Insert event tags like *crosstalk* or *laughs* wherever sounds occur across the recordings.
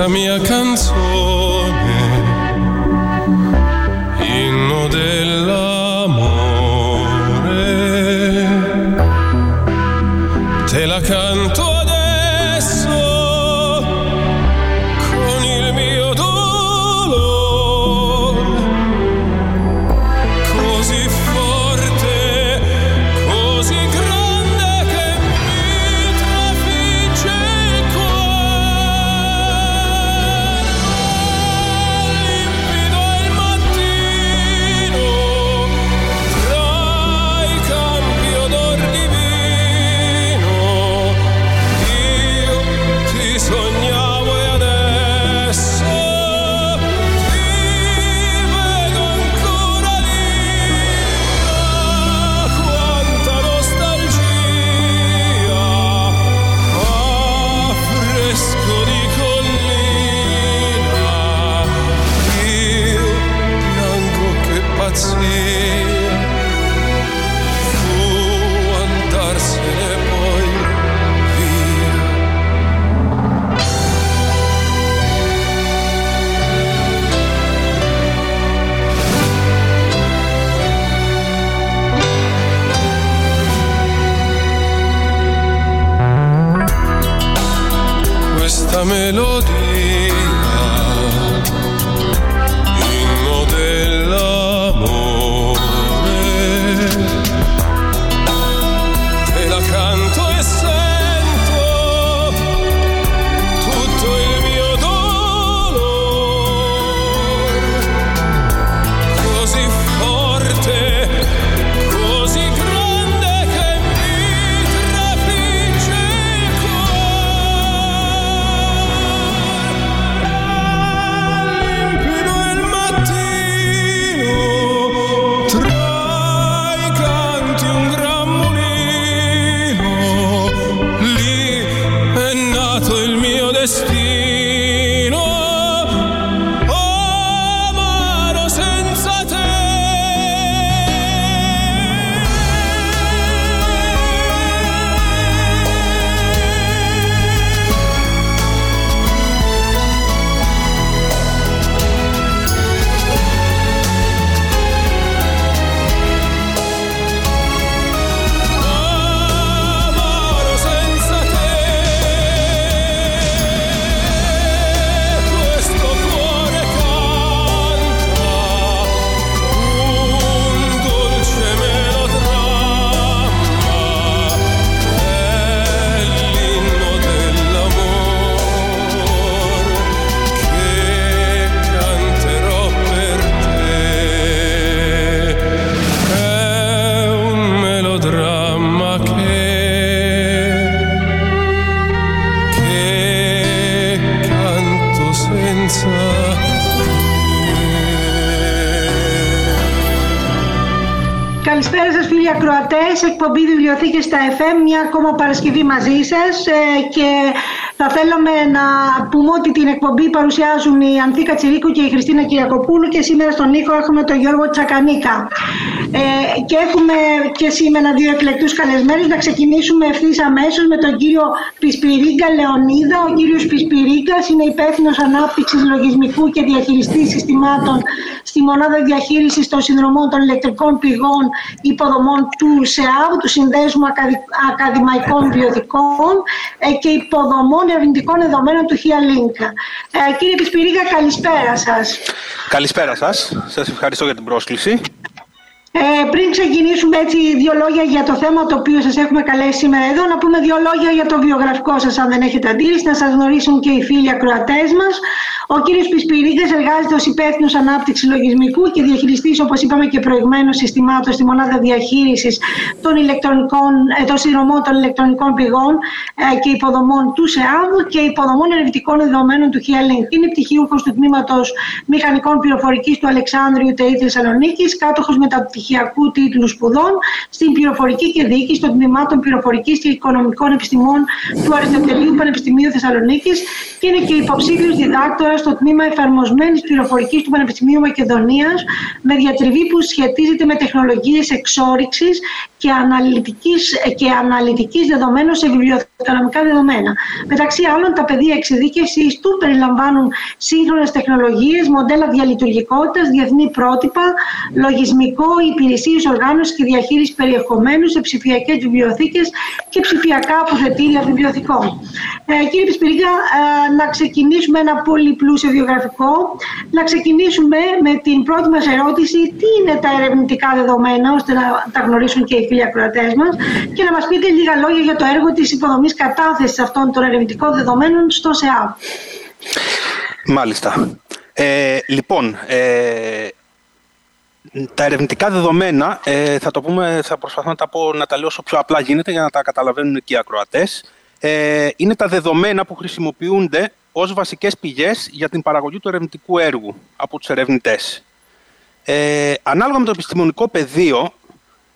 canta a minha canção στα FM, μια ακόμα Παρασκευή μαζί σας ε, και θα θέλαμε να πούμε ότι την εκπομπή παρουσιάζουν η Ανθίκα Τσιρίκου και η Χριστίνα Κυριακοπούλου και σήμερα στον ήχο έχουμε τον Γιώργο Τσακανίκα. Ε, και έχουμε και σήμερα δύο εκλεκτούς καλεσμένους. Να ξεκινήσουμε ευθύς αμέσως με τον κύριο Πισπυρίγκα Λεωνίδα. Ο κύριος Πισπυρίγκας είναι υπεύθυνος ανάπτυξης λογισμικού και διαχειριστής συστημάτων στη μονάδα διαχείρισης των συνδρομών των ηλεκτρικών πηγών υποδομών του ΣΕΑΒ, του Συνδέσμου Ακαδημαϊκών Βιωτικών ε, και υποδομών ερευνητικών δεδομένων του HIA-Link. Ε, κύριε Πισπυρίγκα, καλησπέρα σας. Καλησπέρα σας. Σας ευχαριστώ για την πρόσκληση. Ε, πριν ξεκινήσουμε έτσι δύο λόγια για το θέμα το οποίο σας έχουμε καλέσει σήμερα εδώ, να πούμε δύο λόγια για το βιογραφικό σας αν δεν έχετε αντίρρηση, να σας γνωρίσουν και οι φίλοι ακροατές μας. Ο κύριος Πισπυρίδης εργάζεται ως υπεύθυνος ανάπτυξης λογισμικού και διαχειριστής, όπως είπαμε και προηγουμένως, συστημάτων στη μονάδα διαχείρισης των, ηλεκτρονικών, ε, των συνδρομών των ηλεκτρονικών πηγών ε, και υποδομών του ΣΕΑΒ και υποδομών ερευνητικών δεδομένων του HIALINK. Είναι πτυχίουχος του τμήματος μηχανικών πληροφορικής του Αλεξάνδριου ΤΕΙ Θεσσαλονίκης, κάτοχος μεταπτυχίου πτυχιακού τίτλου σπουδών στην πληροφορική και διοίκηση των τμήματων πληροφορικής και οικονομικών επιστημών του Αριστοτελείου Πανεπιστημίου Θεσσαλονίκης και είναι και υποψήφιος διδάκτορας στο τμήμα εφαρμοσμένης πληροφορικής του Πανεπιστημίου Μακεδονίας με διατριβή που σχετίζεται με τεχνολογίες εξόριξης και αναλυτικής, και αναλυτικής δεδομένων σε βιβλιοθηκονομικά δεδομένα. Μεταξύ άλλων, τα πεδία εξειδίκευσης του περιλαμβάνουν σύγχρονες τεχνολογίες, μοντέλα διαλειτουργικότητας, διεθνή πρότυπα, λογισμικό, υπηρεσίες οργάνωσης και διαχείρισης περιεχομένου σε ψηφιακές βιβλιοθήκες και ψηφιακά αποθετήρια βιβλιοθηκών. Ε, κύριε Πισπυρίγα, ε, να ξεκινήσουμε ένα πολύ πλούσιο βιογραφικό. Να ξεκινήσουμε με την πρώτη μας ερώτηση. Τι είναι τα ερευνητικά δεδομένα, ώστε να τα γνωρίσουν και οι φίλοι ακροατές μας και να μας πείτε λίγα λόγια για το έργο της υποδομής κατάθεσης αυτών των ερευνητικών δεδομένων στο ΣΕΑΒ. Μάλιστα. Ε, λοιπόν, ε, τα ερευνητικά δεδομένα, ε, θα το πούμε, θα προσπαθώ να τα πω να τα λέω όσο πιο απλά γίνεται για να τα καταλαβαίνουν και οι ακροατές. Ε, είναι τα δεδομένα που χρησιμοποιούνται ως βασικές πηγές για την παραγωγή του ερευνητικού έργου από τους ερευνητές. Ε, ανάλογα με το επιστημονικό πεδίο,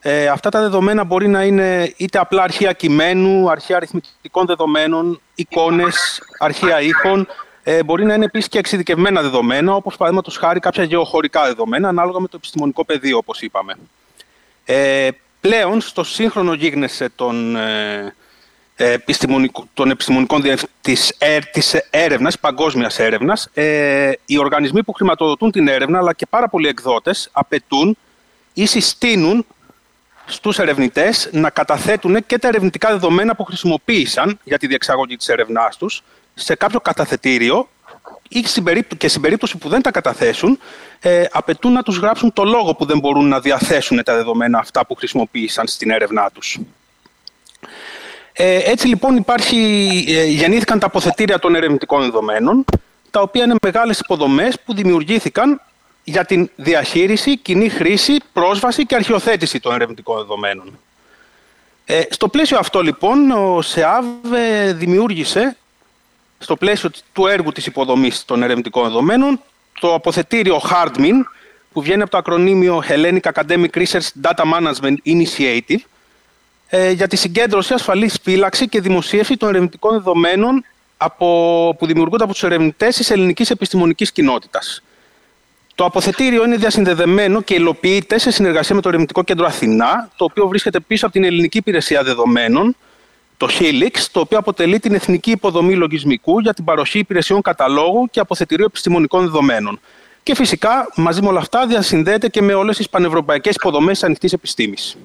ε, αυτά τα δεδομένα μπορεί να είναι είτε απλά αρχεία κειμένου, αρχεία αριθμητικών δεδομένων, εικόνες, αρχεία ήχων, ε, μπορεί να είναι επίσης και εξειδικευμένα δεδομένα, όπως παραδείγματος χάρη κάποια γεωχωρικά δεδομένα, ανάλογα με το επιστημονικό πεδίο, όπως είπαμε. Ε, πλέον, στο σύγχρονο γίγνεσθε των, ε, των επιστημονικών της, ε, της έρευνας, παγκόσμιας έρευνας, ε, οι οργανισμοί που χρηματοδοτούν την έρευνα, αλλά και πάρα πολλοί εκδότες, απαιτούν ή συστήνουν στους ερευνητές να καταθέτουν και τα ερευνητικά δεδομένα που χρησιμοποίησαν για τη διεξαγωγή της έρευνάς τους, σε κάποιο καταθετήριο ή και στην περίπτωση που δεν τα καταθέσουν, ε, απαιτούν να τους γράψουν το λόγο που δεν μπορούν να διαθέσουν τα δεδομένα αυτά που χρησιμοποίησαν στην έρευνά τους. Ε, έτσι λοιπόν υπάρχει, ε, γεννήθηκαν τα αποθετήρια των ερευνητικών δεδομένων, τα οποία είναι μεγάλες υποδομές που δημιουργήθηκαν για την διαχείριση, κοινή χρήση, πρόσβαση και αρχιοθέτηση των ερευνητικών δεδομένων. Ε, στο πλαίσιο αυτό λοιπόν ο ΣΕΑΒ ε, δημιούργησε στο πλαίσιο του έργου της υποδομής των ερευνητικών δεδομένων, το αποθετήριο HARDMIN, που βγαίνει από το ακρονίμιο Hellenic Academic Research Data Management Initiative, ε, για τη συγκέντρωση, ασφαλής φύλαξη και δημοσίευση των ερευνητικών δεδομένων από, που δημιουργούνται από τους ερευνητές της ελληνικής επιστημονικής κοινότητας. Το αποθετήριο είναι διασυνδεδεμένο και υλοποιείται σε συνεργασία με το Ερευνητικό Κέντρο Αθηνά, το οποίο βρίσκεται πίσω από την Ελληνική Υπηρεσία Δεδομένων, το Helix, το οποίο αποτελεί την εθνική υποδομή λογισμικού για την παροχή υπηρεσιών καταλόγου και αποθετηρίου επιστημονικών δεδομένων. Και φυσικά, μαζί με όλα αυτά, διασυνδέεται και με όλες τις πανευρωπαϊκές υποδομές της ανοιχτής επιστήμης.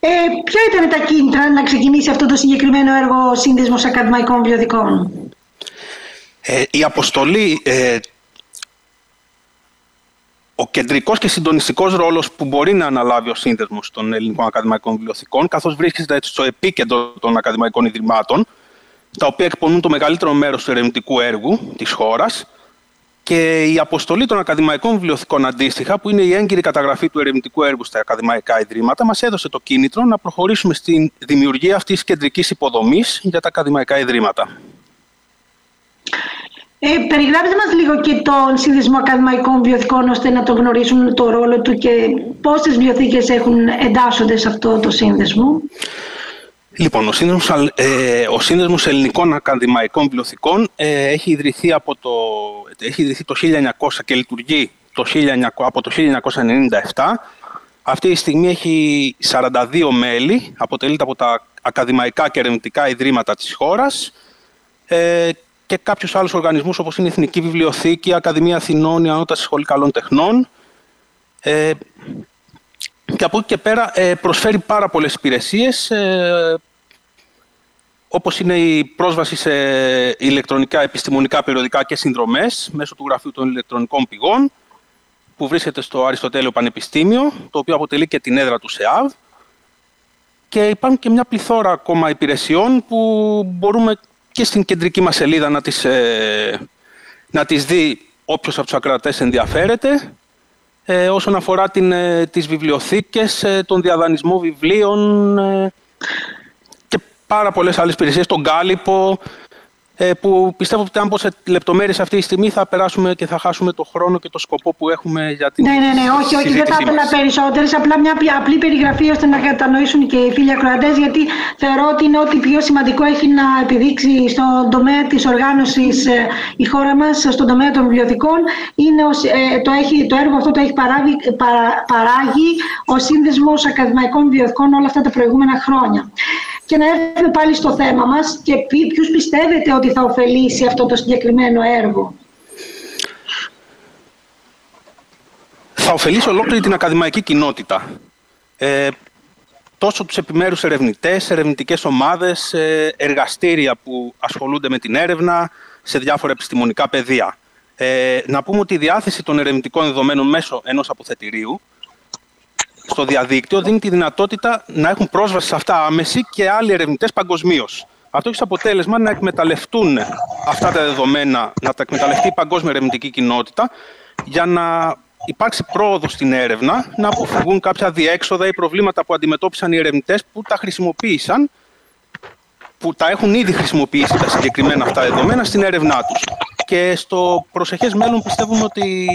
Ε, ποια ήταν τα κίνητρα να ξεκινήσει αυτό το συγκεκριμένο έργο Σύνδεσμος Ακαδημαϊκών Βιοδικών; Ε, η αποστολή ε, ο κεντρικός και συντονιστικός ρόλος που μπορεί να αναλάβει ο σύνδεσμος των ελληνικών ακαδημαϊκών βιβλιοθηκών, καθώς βρίσκεται στο επίκεντρο των ακαδημαϊκών ιδρυμάτων, τα οποία εκπονούν το μεγαλύτερο μέρος του ερευνητικού έργου της χώρας, και η αποστολή των ακαδημαϊκών βιβλιοθηκών αντίστοιχα, που είναι η έγκυρη καταγραφή του ερευνητικού έργου στα ακαδημαϊκά ιδρύματα, μας έδωσε το κίνητρο να προχωρήσουμε στην δημιουργία αυτής της κεντρικής υποδομής για τα ακαδημαϊκά ιδρύματα. Ε, περιγράψτε μας λίγο και τον Σύνδεσμο Ακαδημαϊκών Βιοθηκών ώστε να το γνωρίσουν το ρόλο του και πόσες βιοθήκες έχουν εντάσσονται σε αυτό το σύνδεσμο. Λοιπόν, ο Σύνδεσμος, ε, ο σύνδεσμος Ελληνικών Ακαδημαϊκών Βιβλιοθηκών ε, έχει, ιδρυθεί από το, έχει ιδρυθεί το 1900 και λειτουργεί το 1900, από το 1997. Αυτή τη στιγμή έχει 42 μέλη, αποτελείται από τα ακαδημαϊκά και ερευνητικά ιδρύματα της χώρας ε, και κάποιους άλλους οργανισμούς όπως είναι η Εθνική Βιβλιοθήκη, η Ακαδημία Αθηνών, η Ανώταση Σχολή Καλών Τεχνών. Ε, και από εκεί και πέρα ε, προσφέρει πάρα πολλές υπηρεσίες, ε, όπως είναι η πρόσβαση σε ηλεκτρονικά επιστημονικά περιοδικά και συνδρομές μέσω του Γραφείου των Ηλεκτρονικών Πηγών, που βρίσκεται στο Αριστοτέλειο Πανεπιστήμιο, το οποίο αποτελεί και την έδρα του ΣΕΑΒ. Και υπάρχουν και μια πληθώρα ακόμα υπηρεσιών που μπορούμε και στην κεντρική μας σελίδα να τις, ε, να τις δει όποιος από τους ακρατές ενδιαφέρεται. Ε, όσον αφορά την, ε, τις βιβλιοθήκες, ε, τον διαδανισμό βιβλίων ε, και πάρα πολλές άλλες υπηρεσίες, τον κάλυπο, ε, που πιστεύω ότι αν πω σε λεπτομέρειες αυτή τη στιγμή θα περάσουμε και θα χάσουμε το χρόνο και το σκοπό που έχουμε για την Ναι, ναι, ναι, όχι, όχι, δεν θα ήθελα μας. περισσότερες, απλά μια απλή περιγραφή ώστε να κατανοήσουν και οι φίλοι ακροατές, γιατί θεωρώ ότι είναι ό,τι πιο σημαντικό έχει να επιδείξει στον τομέα της οργάνωσης ε, η χώρα μας, στον τομέα των βιβλιοθηκών, είναι ο, ε, το, έχει, το έργο αυτό το έχει παράγει, παρα, παράγει ο Σύνδεσμος Ακαδημαϊκών Βιβλιοθηκών όλα αυτά τα προηγούμενα χρόνια. Και να έρθουμε πάλι στο θέμα μας και ποιους πιστεύετε ότι θα ωφελήσει αυτό το συγκεκριμένο έργο. Θα ωφελήσει ολόκληρη την ακαδημαϊκή κοινότητα. Ε, τόσο τους επιμέρους ερευνητές, ερευνητικές ομάδες, ε, εργαστήρια που ασχολούνται με την έρευνα σε διάφορα επιστημονικά πεδία. Ε, να πούμε ότι η διάθεση των ερευνητικών δεδομένων μέσω ενός αποθετηρίου στο διαδίκτυο δίνει τη δυνατότητα να έχουν πρόσβαση σε αυτά άμεση και άλλοι ερευνητές παγκοσμίως. Αυτό έχει σαν αποτέλεσμα να εκμεταλλευτούν αυτά τα δεδομένα, να τα εκμεταλλευτεί η παγκόσμια ερευνητική κοινότητα για να υπάρξει πρόοδος στην έρευνα, να αποφυγούν κάποια διέξοδα ή προβλήματα που αντιμετώπισαν οι ερευνητές που τα χρησιμοποίησαν, που τα έχουν ήδη χρησιμοποιήσει τα συγκεκριμένα αυτά δεδομένα στην έρευνά τους. Και στο προσεχές μέλλον πιστεύουμε ότι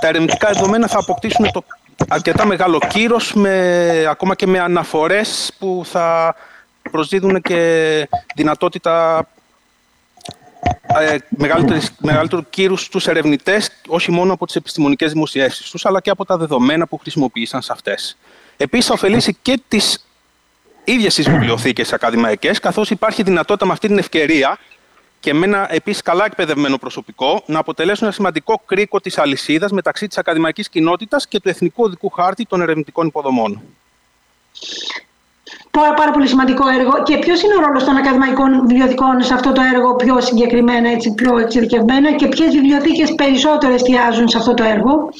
τα ερευνητικά δεδομένα θα αποκτήσουν το αρκετά μεγάλο κύρος, με, ακόμα και με αναφορές που θα προσδίδουν και δυνατότητα ε, μεγαλύτερου κύρους στους ερευνητές, όχι μόνο από τις επιστημονικές δημοσιεύσεις τους, αλλά και από τα δεδομένα που χρησιμοποίησαν σε αυτές. Επίσης, θα ωφελήσει και τις ίδιες τις βιβλιοθήκες ακαδημαϊκές, καθώς υπάρχει δυνατότητα με αυτή την ευκαιρία και με ένα επίσης καλά εκπαιδευμένο προσωπικό να αποτελέσουν ένα σημαντικό κρίκο της αλυσίδας μεταξύ της ακαδημαϊκής κοινότητας και του Εθνικού Οδικού Χάρτη των Ερευνητικών Υποδομών. Πάρα, πάρα πολύ σημαντικό έργο. Και ποιος είναι ο ρόλος των ακαδημαϊκών βιβλιοθηκών σε αυτό το έργο πιο συγκεκριμένα, έτσι, πιο εξειδικευμένα και ποιες βιβλιοθήκες περισσότερο εστιάζουν σε αυτό το έργο;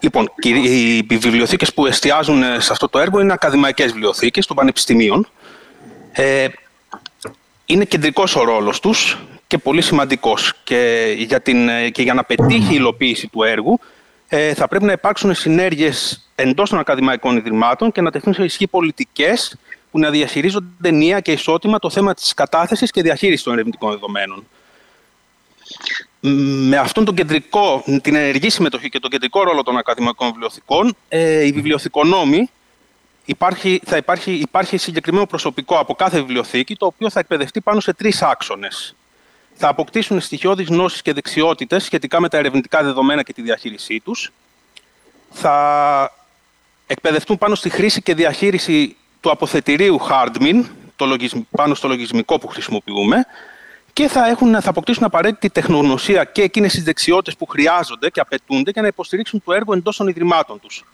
Λοιπόν, οι βιβλιοθήκες που εστιάζουν σε αυτό το έργο είναι ακαδημαϊκές βιβλιοθήκες των πανεπιστημίων. Ε, είναι κεντρικός ο ρόλος τους και πολύ σημαντικός. Και για, την, και για να πετύχει η υλοποίηση του έργου ε, θα πρέπει να υπάρξουν συνέργειες εντός των ακαδημαϊκών ιδρυμάτων και να τεθούν σε ισχύ πολιτικές που να διαχειρίζονται ενιαία και ισότιμα το θέμα της κατάθεσης και διαχείρισης των ερευνητικών δεδομένων. Με αυτόν τον κεντρικό, την ενεργή συμμετοχή και τον κεντρικό ρόλο των ακαδημαϊκών βιβλιοθηκών, ε, οι βιβλιοθηκονόμοι υπάρχει, θα υπάρχει, υπάρχει συγκεκριμένο προσωπικό από κάθε βιβλιοθήκη, το οποίο θα εκπαιδευτεί πάνω σε τρεις άξονες. Θα αποκτήσουν στοιχειώδεις γνώσεις και δεξιότητες σχετικά με τα ερευνητικά δεδομένα και τη διαχείρισή τους. Θα εκπαιδευτούν πάνω στη χρήση και διαχείριση του αποθετηρίου Hardmin, το πάνω στο λογισμικό που χρησιμοποιούμε, και θα, έχουν, θα αποκτήσουν απαραίτητη τεχνογνωσία και εκείνες τις δεξιότητες που χρειάζονται και απαιτούνται για να υποστηρίξουν το έργο εντός των ιδρυμάτων τους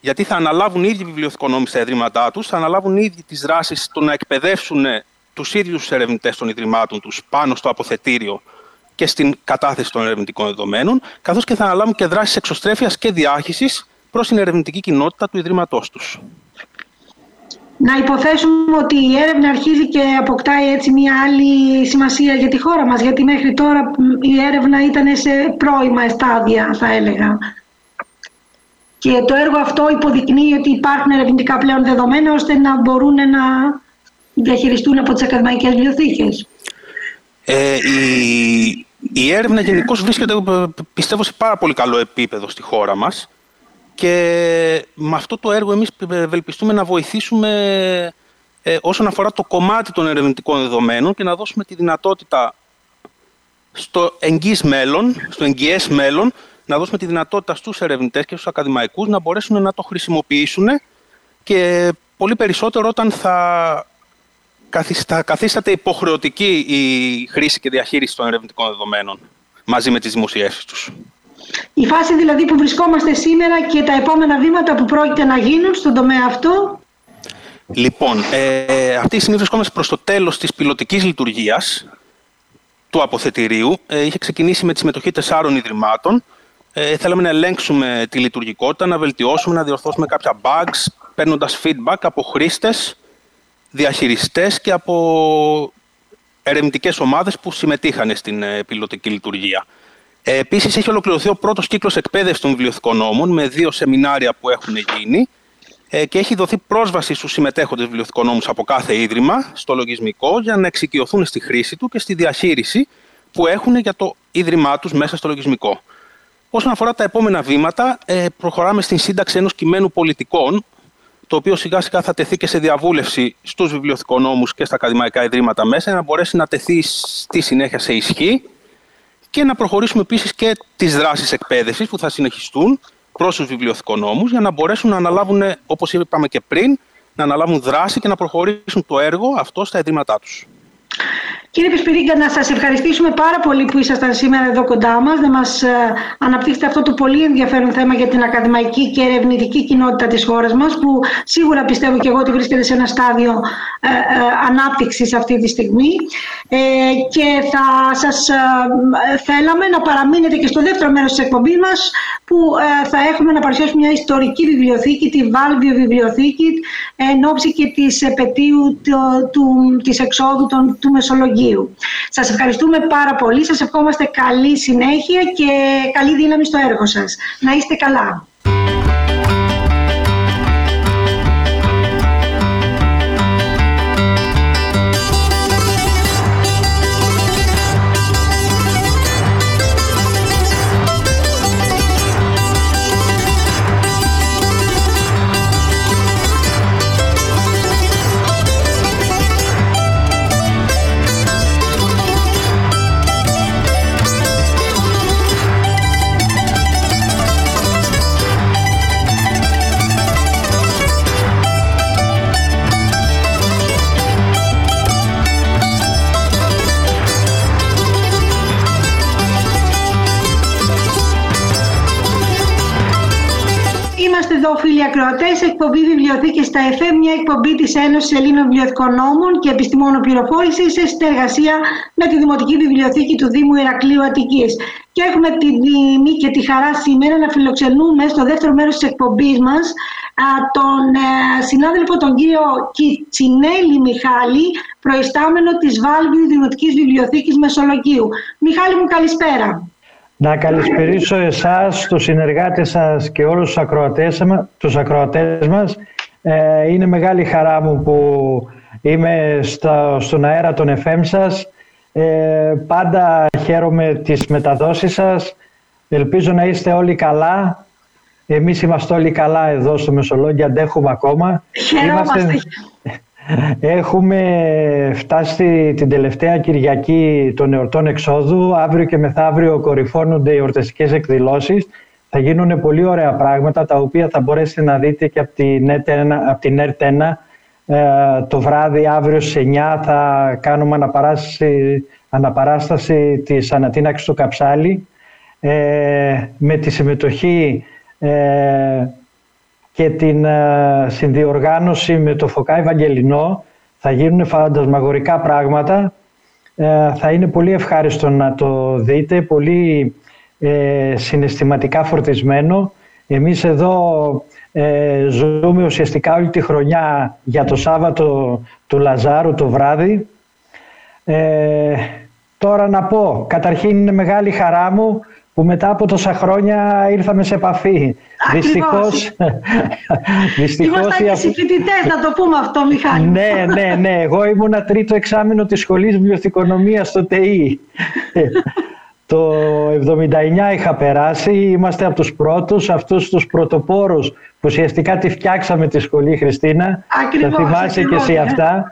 γιατί θα αναλάβουν οι ίδιοι βιβλιοθηκονόμοι στα ιδρύματά τους, θα αναλάβουν οι ίδιοι τις δράσεις στο να εκπαιδεύσουν τους ίδιους τους ερευνητές των ιδρυμάτων τους πάνω στο αποθετήριο και στην κατάθεση των ερευνητικών δεδομένων, καθώς και θα αναλάβουν και δράσεις εξωστρέφειας και διάχυσης προς την ερευνητική κοινότητα του ιδρύματός τους. Να υποθέσουμε ότι η έρευνα αρχίζει και αποκτάει έτσι μια άλλη σημασία για τη χώρα μας, γιατί μέχρι τώρα η έρευνα ήταν σε πρώιμα στάδια, θα έλεγα. Και το έργο αυτό υποδεικνύει ότι υπάρχουν ερευνητικά πλέον δεδομένα ώστε να μπορούν να διαχειριστούν από τις ακαδημαϊκές βιβλιοθήκες. Ε, η, η έρευνα γενικώ βρίσκεται, πιστεύω, σε πάρα πολύ καλό επίπεδο στη χώρα μας και με αυτό το έργο εμείς ευελπιστούμε να βοηθήσουμε ε, όσον αφορά το κομμάτι των ερευνητικών δεδομένων και να δώσουμε τη δυνατότητα στο εγγύς μέλλον, στο εγγυές μέλλον, να δώσουμε τη δυνατότητα στους ερευνητές και στους ακαδημαϊκούς να μπορέσουν να το χρησιμοποιήσουν και πολύ περισσότερο όταν θα καθίσταται υποχρεωτική η χρήση και διαχείριση των ερευνητικών δεδομένων μαζί με τις δημοσιεύσεις τους. Η φάση δηλαδή που βρισκόμαστε σήμερα και τα επόμενα βήματα που πρόκειται να γίνουν στον τομέα αυτό; Λοιπόν, ε, αυτή τη στιγμή βρισκόμαστε προς το τέλος της πιλωτικής λειτουργίας του αποθετηρίου. Ε, είχε ξεκινήσει με τη συμμετοχή τεσσάρων ιδρυμάτων ε, θέλαμε να ελέγξουμε τη λειτουργικότητα, να βελτιώσουμε, να διορθώσουμε κάποια bugs, παίρνοντας feedback από χρήστες, διαχειριστές και από ερευνητικές ομάδες που συμμετείχαν στην ε, πιλωτική λειτουργία. Ε, επίσης, έχει ολοκληρωθεί ο πρώτος κύκλος εκπαίδευσης των βιβλιοθηκονόμων με δύο σεμινάρια που έχουν γίνει ε, και έχει δοθεί πρόσβαση στους συμμετέχοντες βιβλιοθηκονόμους από κάθε ίδρυμα στο λογισμικό για να εξοικειωθούν στη χρήση του και στη διαχείριση που έχουν για το ίδρυμά τους μέσα στο λογισμικό. Όσον αφορά τα επόμενα βήματα, ε, προχωράμε στην σύνταξη ενός κειμένου πολιτικών, το οποίο σιγά σιγά θα τεθεί και σε διαβούλευση στους βιβλιοθηκονόμους και στα ακαδημαϊκά ιδρύματα μέσα, για να μπορέσει να τεθεί στη συνέχεια σε ισχύ και να προχωρήσουμε επίσης και τις δράσεις εκπαίδευσης που θα συνεχιστούν προς τους βιβλιοθηκονόμους για να μπορέσουν να αναλάβουν, όπως είπαμε και πριν, να αναλάβουν δράση και να προχωρήσουν το έργο αυτό στα ιδρύματά τους. Κύριε Πισπυρίγκα, να σας ευχαριστήσουμε πάρα πολύ που ήσασταν σήμερα εδώ κοντά μας, να μας ε, αναπτύξετε αυτό το πολύ ενδιαφέρον θέμα για την ακαδημαϊκή και ερευνητική κοινότητα της χώρας μας, που σίγουρα πιστεύω και εγώ ότι βρίσκεται σε ένα στάδιο ε, ε, ανάπτυξης αυτή τη στιγμή. Ε, και θα σας ε, θέλαμε να παραμείνετε και στο δεύτερο μέρος της εκπομπής μας, που ε, θα έχουμε να παρουσιάσουμε μια ιστορική βιβλιοθήκη, τη Βάλβιο Βιβλιοθήκη, εν ώψη και της επαιτίου του, της εξόδου των, του Μεσολογίου. Σας ευχαριστούμε πάρα πολύ, σας ευχόμαστε καλή συνέχεια και καλή δύναμη στο έργο σας. Να είστε καλά. Στα ΕΦΕ, μια εκπομπή της Ένωσης Ελλήνων Βιβλιοθηκονόμων και Επιστημόνων Πληροφόρησης σε συνεργασία με τη Δημοτική Βιβλιοθήκη του Δήμου Ηρακλείου Αττικής. Και έχουμε την τιμή και τη χαρά σήμερα να φιλοξενούμε στο δεύτερο μέρος της εκπομπής μας τον ε, συνάδελφο τον κύριο Κιτσινέλη Μιχάλη, προϊστάμενο της Βάλβιου Δημοτικής Βιβλιοθήκης Μεσολογίου. Μιχάλη μου, καλησπέρα. Να καλησπερίσω εσάς, τους συνεργάτες σας και όλους τους ακροατές, τους ακροατές μας. Ε, είναι μεγάλη χαρά μου που είμαι στο, στον αέρα των FM σας. Ε, πάντα χαίρομαι τις μεταδόσεις σας. Ελπίζω να είστε όλοι καλά. Εμείς είμαστε όλοι καλά εδώ στο Μεσολόγιο, αντέχουμε ακόμα. Χαιρόμαστε. Έχουμε φτάσει την τελευταία Κυριακή των εορτών εξόδου. Αύριο και μεθαύριο κορυφώνονται οι εορταστικές εκδηλώσεις. Θα γίνουν πολύ ωραία πράγματα τα οποία θα μπορέσετε να δείτε και από την ΕΡΤ1. Ε, το βράδυ αύριο στις 9 θα κάνουμε αναπαράσταση, αναπαράσταση της ανατείναξης του Καψάλη ε, με τη συμμετοχή ε, και την ε, συνδιοργάνωση με το Φωκά Ευαγγελινό. Θα γίνουν φαντασμαγορικά πράγματα. Ε, θα είναι πολύ ευχάριστο να το δείτε, πολύ ε, συναισθηματικά φορτισμένο. Εμείς εδώ ε, ζούμε ουσιαστικά όλη τη χρονιά για το Σάββατο του Λαζάρου το βράδυ. τώρα να πω, καταρχήν είναι μεγάλη χαρά μου που μετά από τόσα χρόνια ήρθαμε σε επαφή. Δυστυχώς... *laughs* Δυστυχώς Ήμασταν και συμφοιτητές, να το πούμε αυτό, Μιχάλη. ναι, ναι, ναι. Εγώ ήμουν τρίτο εξάμεινο της Σχολής Βιοθηκονομίας στο ΤΕΗ. *laughs* Το 79 είχα περάσει, είμαστε από τους πρώτους, αυτούς τους πρωτοπόρους που ουσιαστικά τη φτιάξαμε τη σχολή Χριστίνα. Ακριβώς, Θα θυμάσαι και εσύ αυτά;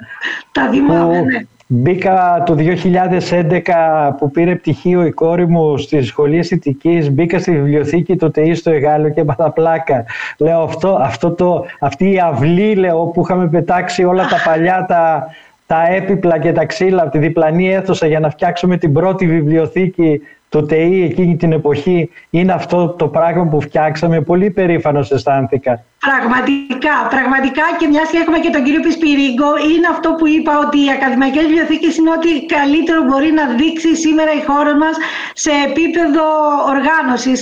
Τα θυμάμαι, ναι. Μπήκα το 2011 που πήρε πτυχίο η κόρη μου στη σχολή αισθητικής, μπήκα στη βιβλιοθήκη το ΤΕΙ στο Εγάλο και έπαθα πλάκα. Λέω αυτό, αυτό το, αυτή η αυλή λέω, που είχαμε πετάξει όλα τα παλιά τα, τα έπιπλα και τα ξύλα από τη διπλανή αίθουσα για να φτιάξουμε την πρώτη βιβλιοθήκη το ΤΕΙ εκείνη την εποχή είναι αυτό το πράγμα που φτιάξαμε. Πολύ περήφανος αισθάνθηκα. Πραγματικά, πραγματικά και μιας και έχουμε και τον κύριο Πισπυρίγκο, είναι αυτό που είπα ότι οι ακαδημαϊκές βιβλιοθήκες είναι ό,τι καλύτερο μπορεί να δείξει σήμερα η χώρα μας σε επίπεδο οργάνωσης.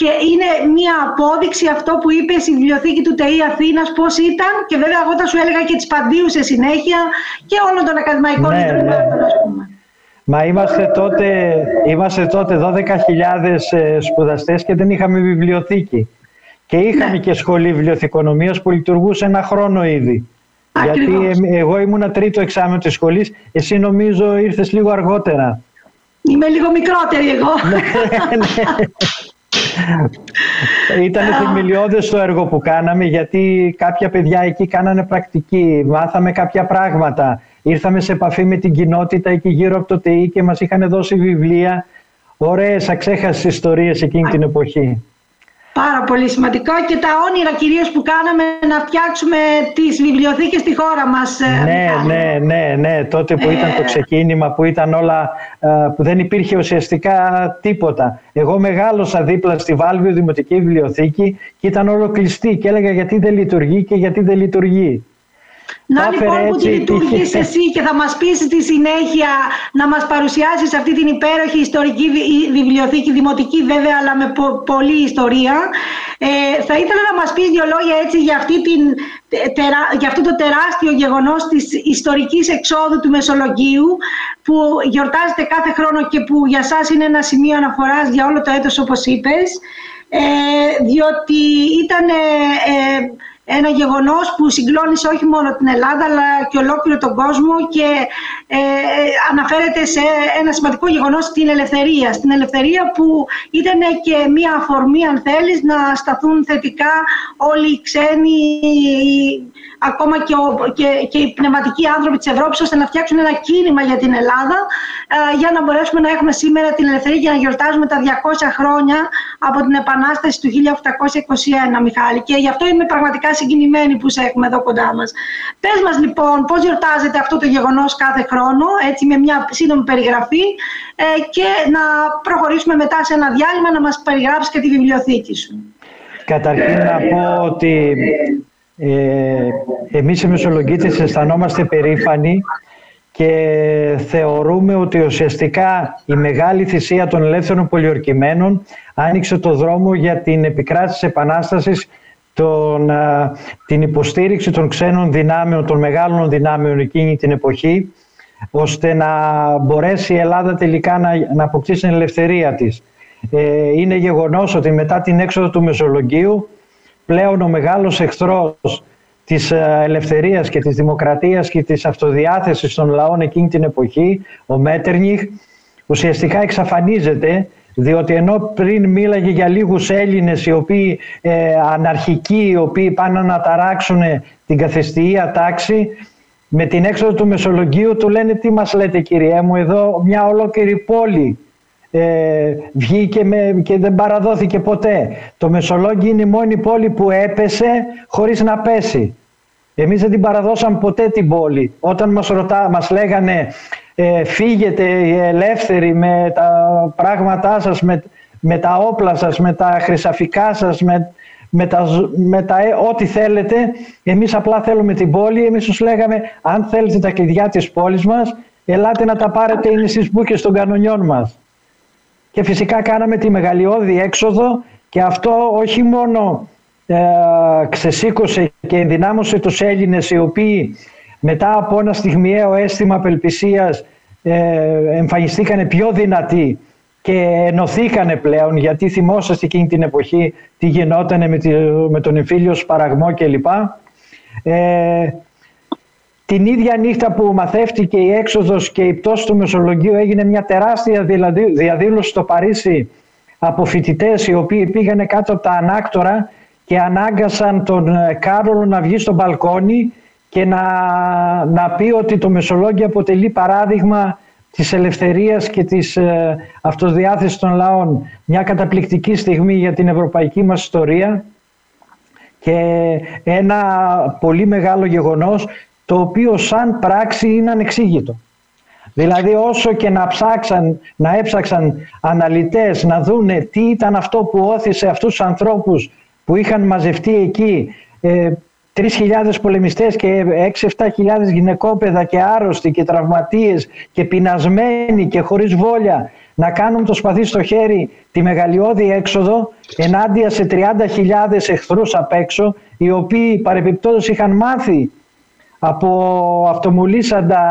Και είναι μια απόδειξη αυτό που είπε η βιβλιοθήκη του ΤΕΙ Αθήνας πώς ήταν, και βέβαια εγώ θα σου έλεγα και τη Παντίους σε συνέχεια και όλων των ακαδημαϊκών ναι, ιδρυμάτων, ναι. πούμε. Μα είμαστε τότε, είμαστε τότε 12.000 ε, σπουδαστές και δεν είχαμε βιβλιοθήκη. Και είχαμε ναι. και σχολή βιβλιοθηκονομίας που λειτουργούσε ένα χρόνο ήδη. Γιατί εγώ ήμουν τρίτο εξάμεινο της σχολής, εσύ νομίζω ήρθες λίγο αργότερα. Είμαι λίγο μικρότερη εγώ. *laughs* Ναι, ναι. Ήταν θεμελιώδες το έργο που κάναμε γιατί κάποια παιδιά εκεί κάνανε πρακτική, μάθαμε κάποια πράγματα. Ήρθαμε σε επαφή με την κοινότητα εκεί γύρω από το ΤΕΙ και μας είχαν δώσει βιβλία. Ωραίες αξέχαστες ιστορίες εκείνη την εποχή. Πάρα πολύ σημαντικό και τα όνειρα κυρίως που κάναμε να φτιάξουμε τις βιβλιοθήκες στη χώρα μας. Ε, ναι, ναι, ναι, ναι, τότε που ήταν το ε. ξεκίνημα, που ήταν όλα, ε, που δεν υπήρχε ουσιαστικά τίποτα. Εγώ μεγάλωσα δίπλα στη Βάλβιο Δημοτική Βιβλιοθήκη και ήταν όλο κλειστή και έλεγα γιατί δεν λειτουργεί και γιατί δεν λειτουργεί. Να λοιπόν που τη λειτουργείς εσύ και θα μας πεις στη συνέχεια να μας παρουσιάσεις αυτή την υπέροχη ιστορική βιβλιοθήκη, δημοτική βέβαια αλλά με πολλή ιστορία. Ε, θα ήθελα να μας πεις δύο λόγια έτσι για, αυτή την, για αυτό το τεράστιο γεγονός της ιστορικής εξόδου του Μεσολογγίου που γιορτάζεται κάθε χρόνο και που για σας είναι ένα σημείο αναφοράς για όλο το έτος όπως είπες. Ε, διότι ήταν... Ε, ένα γεγονός που συγκλώνησε όχι μόνο την Ελλάδα αλλά και ολόκληρο τον κόσμο και ε, αναφέρεται σε ένα σημαντικό γεγονός την ελευθερία. Στην ελευθερία που ήταν και μία αφορμή αν θέλεις να σταθούν θετικά όλοι οι ξένοι ακόμα και, ο, και, και οι πνευματικοί άνθρωποι της Ευρώπης ώστε να φτιάξουν ένα κίνημα για την Ελλάδα ε, για να μπορέσουμε να έχουμε σήμερα την ελευθερία για να γιορτάζουμε τα 200 χρόνια από την Επανάσταση του 1821, Μιχάλη. Και γι' αυτό είμαι πραγματικά συγκινημένη που σε έχουμε εδώ κοντά μας. Πες μας λοιπόν πώς γιορτάζεται αυτό το γεγονός κάθε χρόνο, έτσι με μια σύντομη περιγραφή ε, και να προχωρήσουμε μετά σε ένα διάλειμμα να μας περιγράψεις και τη βιβλιοθήκη σου. Καταρχήν να πω ότι ε, εμείς οι Μεσολογγίτες αισθανόμαστε περήφανοι και θεωρούμε ότι ουσιαστικά η μεγάλη θυσία των ελεύθερων πολιορκημένων άνοιξε το δρόμο για την επικράτηση της Επανάστασης, τον, την υποστήριξη των ξένων δυνάμεων, των μεγάλων δυνάμεων εκείνη την εποχή, ώστε να μπορέσει η Ελλάδα τελικά να, να αποκτήσει την ελευθερία της. Ε, είναι γεγονός ότι μετά την έξοδο του Μεσολογγίου πλέον ο μεγάλος εχθρός της ε, ελευθερίας και της δημοκρατίας και της αυτοδιάθεσης των λαών εκείνη την εποχή, ο Μέτερνιχ, ουσιαστικά εξαφανίζεται διότι ενώ πριν μίλαγε για λίγους Έλληνες οι οποίοι ε, αναρχικοί, οι οποίοι πάνε να ταράξουν την καθεστιαία τάξη, με την έξοδο του Μεσολογγίου του λένε τι μας λέτε κυριέ μου εδώ μια ολόκληρη πόλη ε, βγήκε με, και δεν παραδόθηκε ποτέ. Το Μεσολόγγι είναι η μόνη πόλη που έπεσε χωρίς να πέσει. Εμείς δεν την παραδώσαμε ποτέ την πόλη. Όταν μας, ρωτά, μας λέγανε ε, φύγετε ελεύθεροι με τα πράγματά σας, με, με τα όπλα σας, με τα χρυσαφικά σας, με, με, τα, με τα, ε, ό,τι θέλετε. Εμείς απλά θέλουμε την πόλη. Εμείς τους λέγαμε αν θέλετε τα κλειδιά της πόλης μας, ελάτε να τα πάρετε είναι στις μπούκες των κανονιών μας και φυσικά κάναμε τη μεγαλειώδη έξοδο και αυτό όχι μόνο ε, ξεσήκωσε και ενδυνάμωσε τους Έλληνες οι οποίοι μετά από ένα στιγμιαίο αίσθημα απελπισίας ε, εμφανιστήκανε πιο δυνατοί και ενωθήκανε πλέον γιατί θυμόσαστε εκείνη την εποχή τι γινόταν με, με τον εμφύλιο σπαραγμό κλπ. Ε, την ίδια νύχτα που μαθεύτηκε η έξοδος και η πτώση του Μεσολογγίου έγινε μια τεράστια διαδήλωση στο Παρίσι από φοιτητές οι οποίοι πήγανε κάτω από τα ανάκτορα και ανάγκασαν τον ε, Κάρολο να βγει στο μπαλκόνι και να, να πει ότι το Μεσολόγγιο αποτελεί παράδειγμα της ελευθερίας και της ε, αυτοδιάθεσης των λαών. Μια καταπληκτική στιγμή για την ευρωπαϊκή μας ιστορία και ένα πολύ μεγάλο γεγονός το οποίο σαν πράξη είναι ανεξήγητο. Δηλαδή όσο και να ψάξαν, να έψαξαν αναλυτές να δούνε τι ήταν αυτό που όθησε αυτούς τους ανθρώπους που είχαν μαζευτεί εκεί ε, 3.000 πολεμιστές και 6-7.000 γυναικόπαιδα και άρρωστοι και τραυματίες και πεινασμένοι και χωρίς βόλια να κάνουν το σπαθί στο χέρι τη μεγαλειώδη έξοδο ενάντια σε 30.000 εχθρούς απ' έξω οι οποίοι παρεπιπτόντως είχαν μάθει από αυτομουλήσαντα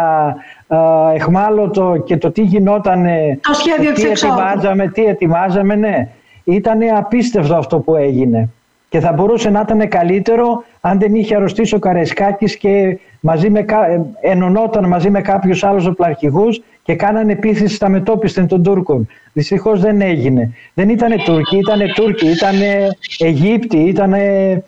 εχμάλωτο και το τι γινόταν, το σχέδιο τι ετοιμάζαμε, τι ετοιμάζαμε, ναι. Ήταν απίστευτο αυτό που έγινε. και θα μπορούσε να ήταν καλύτερο αν δεν είχε αρρωστήσει ο Καρεσκάκης και μαζί με, ενωνόταν μαζί με κάποιους άλλους οπλαρχηγούς και κάνανε επίθεση στα μετόπιστα των Τούρκων. Δυστυχώς δεν έγινε. Δεν ήταν Τούρκοι, ήταν Τούρκοι, ήταν Αιγύπτιοι, ήταν ε,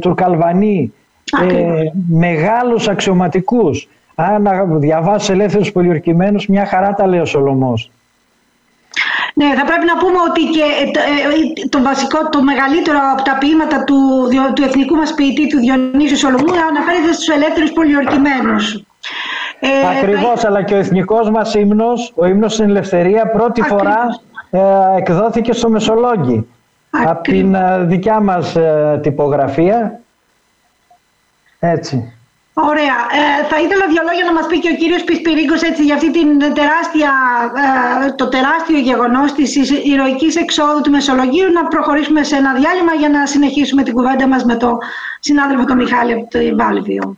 Τουρκαλβανοί. Ε, μεγάλους αξιωματικούς. Αν διαβάσει ελεύθερους πολιορκημένους, μια χαρά τα λέει ο Σολομός. Ναι, θα πρέπει να πούμε ότι και ε, ε, το, βασικό, το μεγαλύτερο από τα ποίηματα του, του εθνικού μας ποιητή, του Διονύσου Σολομού, αναφέρεται στους ελεύθερους πολιορκημένους. Ε, Ακριβώς, αλλά και ο εθνικός μας ύμνος, ο ύμνος στην ελευθερία, πρώτη φορά ε, εκδόθηκε στο Μεσολόγγι. Από την ε, δικιά μας τυπογραφία. Έτσι. Ωραία. Ε, θα ήθελα δύο λόγια να μας πει και ο κύριος Πισπυρίγκος έτσι, για αυτή την τεράστια, ε, το τεράστιο γεγονός της ηρωικής εξόδου του Μεσολογίου να προχωρήσουμε σε ένα διάλειμμα για να συνεχίσουμε την κουβέντα μας με τον συνάδελφο τον Μιχάλη από το Βάλβιο.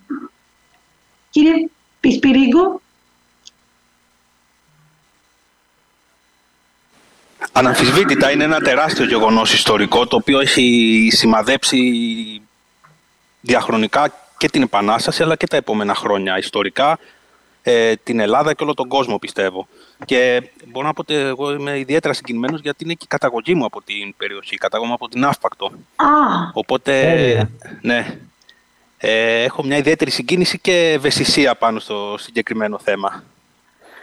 Κύριε Πισπυρίγκο. Αναμφισβήτητα είναι ένα τεράστιο γεγονός ιστορικό το οποίο έχει σημαδέψει διαχρονικά και την Επανάσταση αλλά και τα επόμενα χρόνια ιστορικά ε, την Ελλάδα και όλο τον κόσμο πιστεύω. Και μπορώ να πω ότι εγώ είμαι ιδιαίτερα συγκινημένος γιατί είναι και η καταγωγή μου από την περιοχή, καταγωγή μου από την Αύπακτο. Οπότε, ναι, ε, έχω μια ιδιαίτερη συγκίνηση και ευαισθησία πάνω στο συγκεκριμένο θέμα.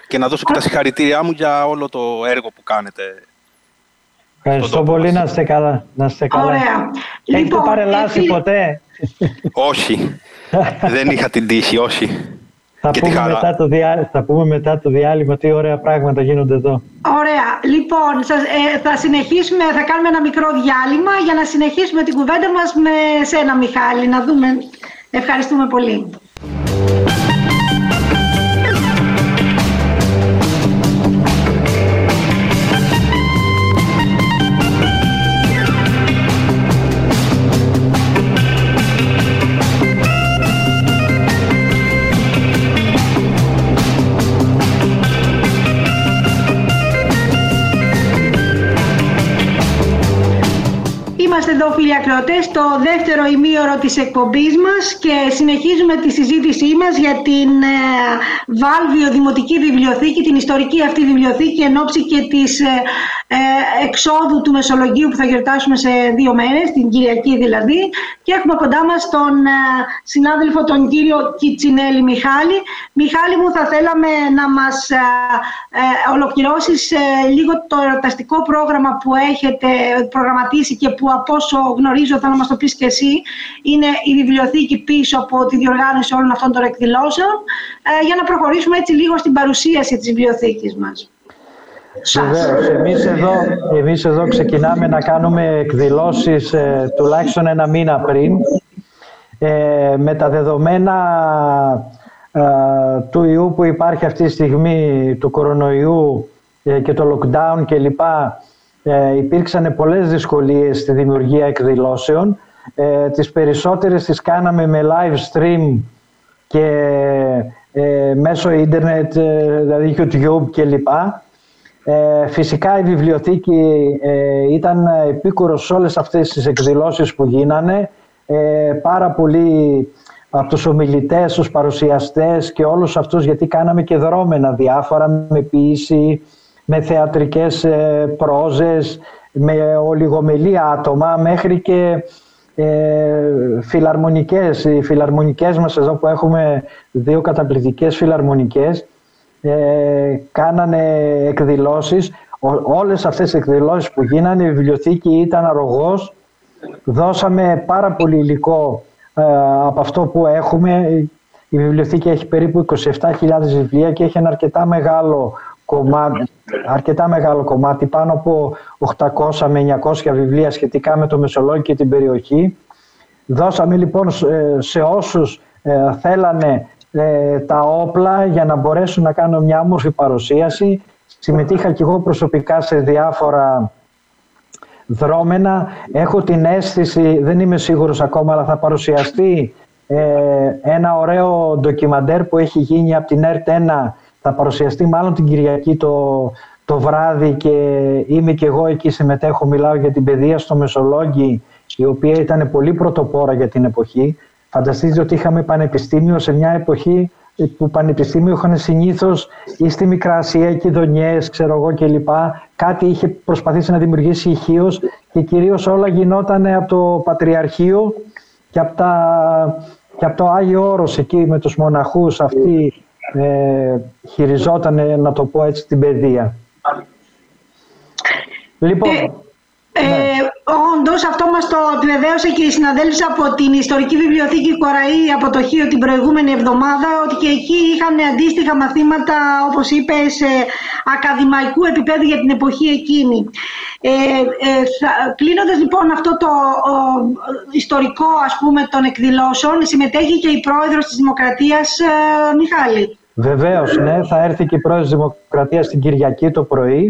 Και να δώσω και τα συγχαρητήριά μου για όλο το έργο που κάνετε. Ευχαριστώ πολύ, να είστε καλά. Να είστε καλά. Ωραία. Έχετε λοιπόν, παρελάσει ποτέ; Όχι. *laughs* Δεν είχα την τύχη, όχι. Θα πούμε, μετά το διάλειμμα, θα πούμε μετά το διάλειμμα τι ωραία πράγματα γίνονται εδώ. Ωραία. Λοιπόν, σας, ε, θα συνεχίσουμε, θα κάνουμε ένα μικρό διάλειμμα για να συνεχίσουμε την κουβέντα μας με σένα Μιχάλη. Να δούμε. Ευχαριστούμε πολύ. Φίλοι ακροατές στο δεύτερο ημίωρο της εκπομπής μας και συνεχίζουμε τη συζήτησή μας για την ε, Βάλβιο Δημοτική Βιβλιοθήκη, την ιστορική αυτή βιβλιοθήκη εν ώψη και της ε, ε, εξόδου του Μεσολογίου που θα γιορτάσουμε σε δύο μέρες, την Κυριακή δηλαδή και έχουμε κοντά μας τον ε, συνάδελφο τον κύριο Κιτσινέλη Μιχάλη. Μιχάλη μου θα θέλαμε να μας ε, ε ολοκληρώσεις λίγο το ερωταστικό πρόγραμμα που έχετε προγραμματίσει και που από όσο γνωρίζω θα να μας το πεις και εσύ, είναι η βιβλιοθήκη πίσω από τη διοργάνωση όλων αυτών των εκδηλώσεων, ε, για να προχωρήσουμε έτσι λίγο στην παρουσίαση της βιβλιοθήκης μας. Βεβαίως, εμείς εδώ, εμείς εδώ ξεκινάμε να κάνουμε εκδηλώσεις ε, τουλάχιστον ένα μήνα πριν. Ε, με τα δεδομένα ε, του ιού που υπάρχει αυτή τη στιγμή, του κορονοϊού και το lockdown κλπ ε, υπήρξαν πολλές δυσκολίες στη δημιουργία εκδηλώσεων. Ε, τις περισσότερες τις κάναμε με live stream και ε, μέσω ίντερνετ, ε, δηλαδή YouTube κλπ. Ε, φυσικά η βιβλιοθήκη ε, ήταν επίκουρος σε όλες αυτές τις εκδηλώσεις που γίνανε. Ε, πάρα πολύ από τους ομιλητές, τους παρουσιαστές και όλους αυτούς γιατί κάναμε και δρόμενα διάφορα με ποιήση, με θεατρικές ε, πρόζες, με ολιγομελή άτομα μέχρι και ε, φιλαρμονικές. Οι φιλαρμονικές μας εδώ που έχουμε δύο καταπληκτικές φιλαρμονικές ε, κάνανε εκδηλώσεις. όλες αυτές οι εκδηλώσεις που γίνανε η βιβλιοθήκη ήταν αρρωγός. Δώσαμε πάρα πολύ υλικό ε, από αυτό που έχουμε. Η βιβλιοθήκη έχει περίπου 27.000 βιβλία και έχει ένα αρκετά μεγάλο κομμάτι, αρκετά μεγάλο κομμάτι, πάνω από 800 με 900 βιβλία σχετικά με το Μεσολόγιο και την περιοχή. Δώσαμε λοιπόν σε όσους ε, θέλανε ε, τα όπλα για να μπορέσουν να κάνουν μια όμορφη παρουσίαση. Συμμετείχα και εγώ προσωπικά σε διάφορα δρόμενα. Έχω την αίσθηση, δεν είμαι σίγουρος ακόμα, αλλά θα παρουσιαστεί ε, ένα ωραίο ντοκιμαντέρ που έχει γίνει από την ΕΡΤ 1 θα παρουσιαστεί μάλλον την Κυριακή το, το βράδυ και είμαι και εγώ εκεί συμμετέχω, μιλάω για την παιδεία στο Μεσολόγγι η οποία ήταν πολύ πρωτοπόρα για την εποχή. Φανταστείτε ότι είχαμε πανεπιστήμιο σε μια εποχή που πανεπιστήμιο είχαν συνήθως ή στη Μικρασία και Δονιέ, ξέρω εγώ κλπ. Κάτι είχε προσπαθήσει να δημιουργήσει ηχείως και κυρίως όλα γινόταν από το Πατριαρχείο και από, τα, και από το Άγιο Όρος εκεί με τους μοναχούς αυτοί ε, χειριζόταν, να το πω έτσι, την παιδεία. Λοιπόν, ε, ε, ναι. Όντως, αυτό μας το επιβεβαίωσε και η συναδέλφη από την Ιστορική Βιβλιοθήκη Κοραή από το Χίο την προηγούμενη εβδομάδα, ότι και εκεί είχαν αντίστοιχα μαθήματα, όπως είπες, ακαδημαϊκού επίπεδου για την εποχή εκείνη. Ε, ε, Κλείνοντας λοιπόν αυτό το ιστορικό ας πούμε των εκδηλώσεων, συμμετέχει και η πρόεδρος της Δημοκρατίας, ε, Μιχάλη. Βεβαίως, ναι, θα έρθει και η πρόεδρος της Δημοκρατίας την Κυριακή το πρωί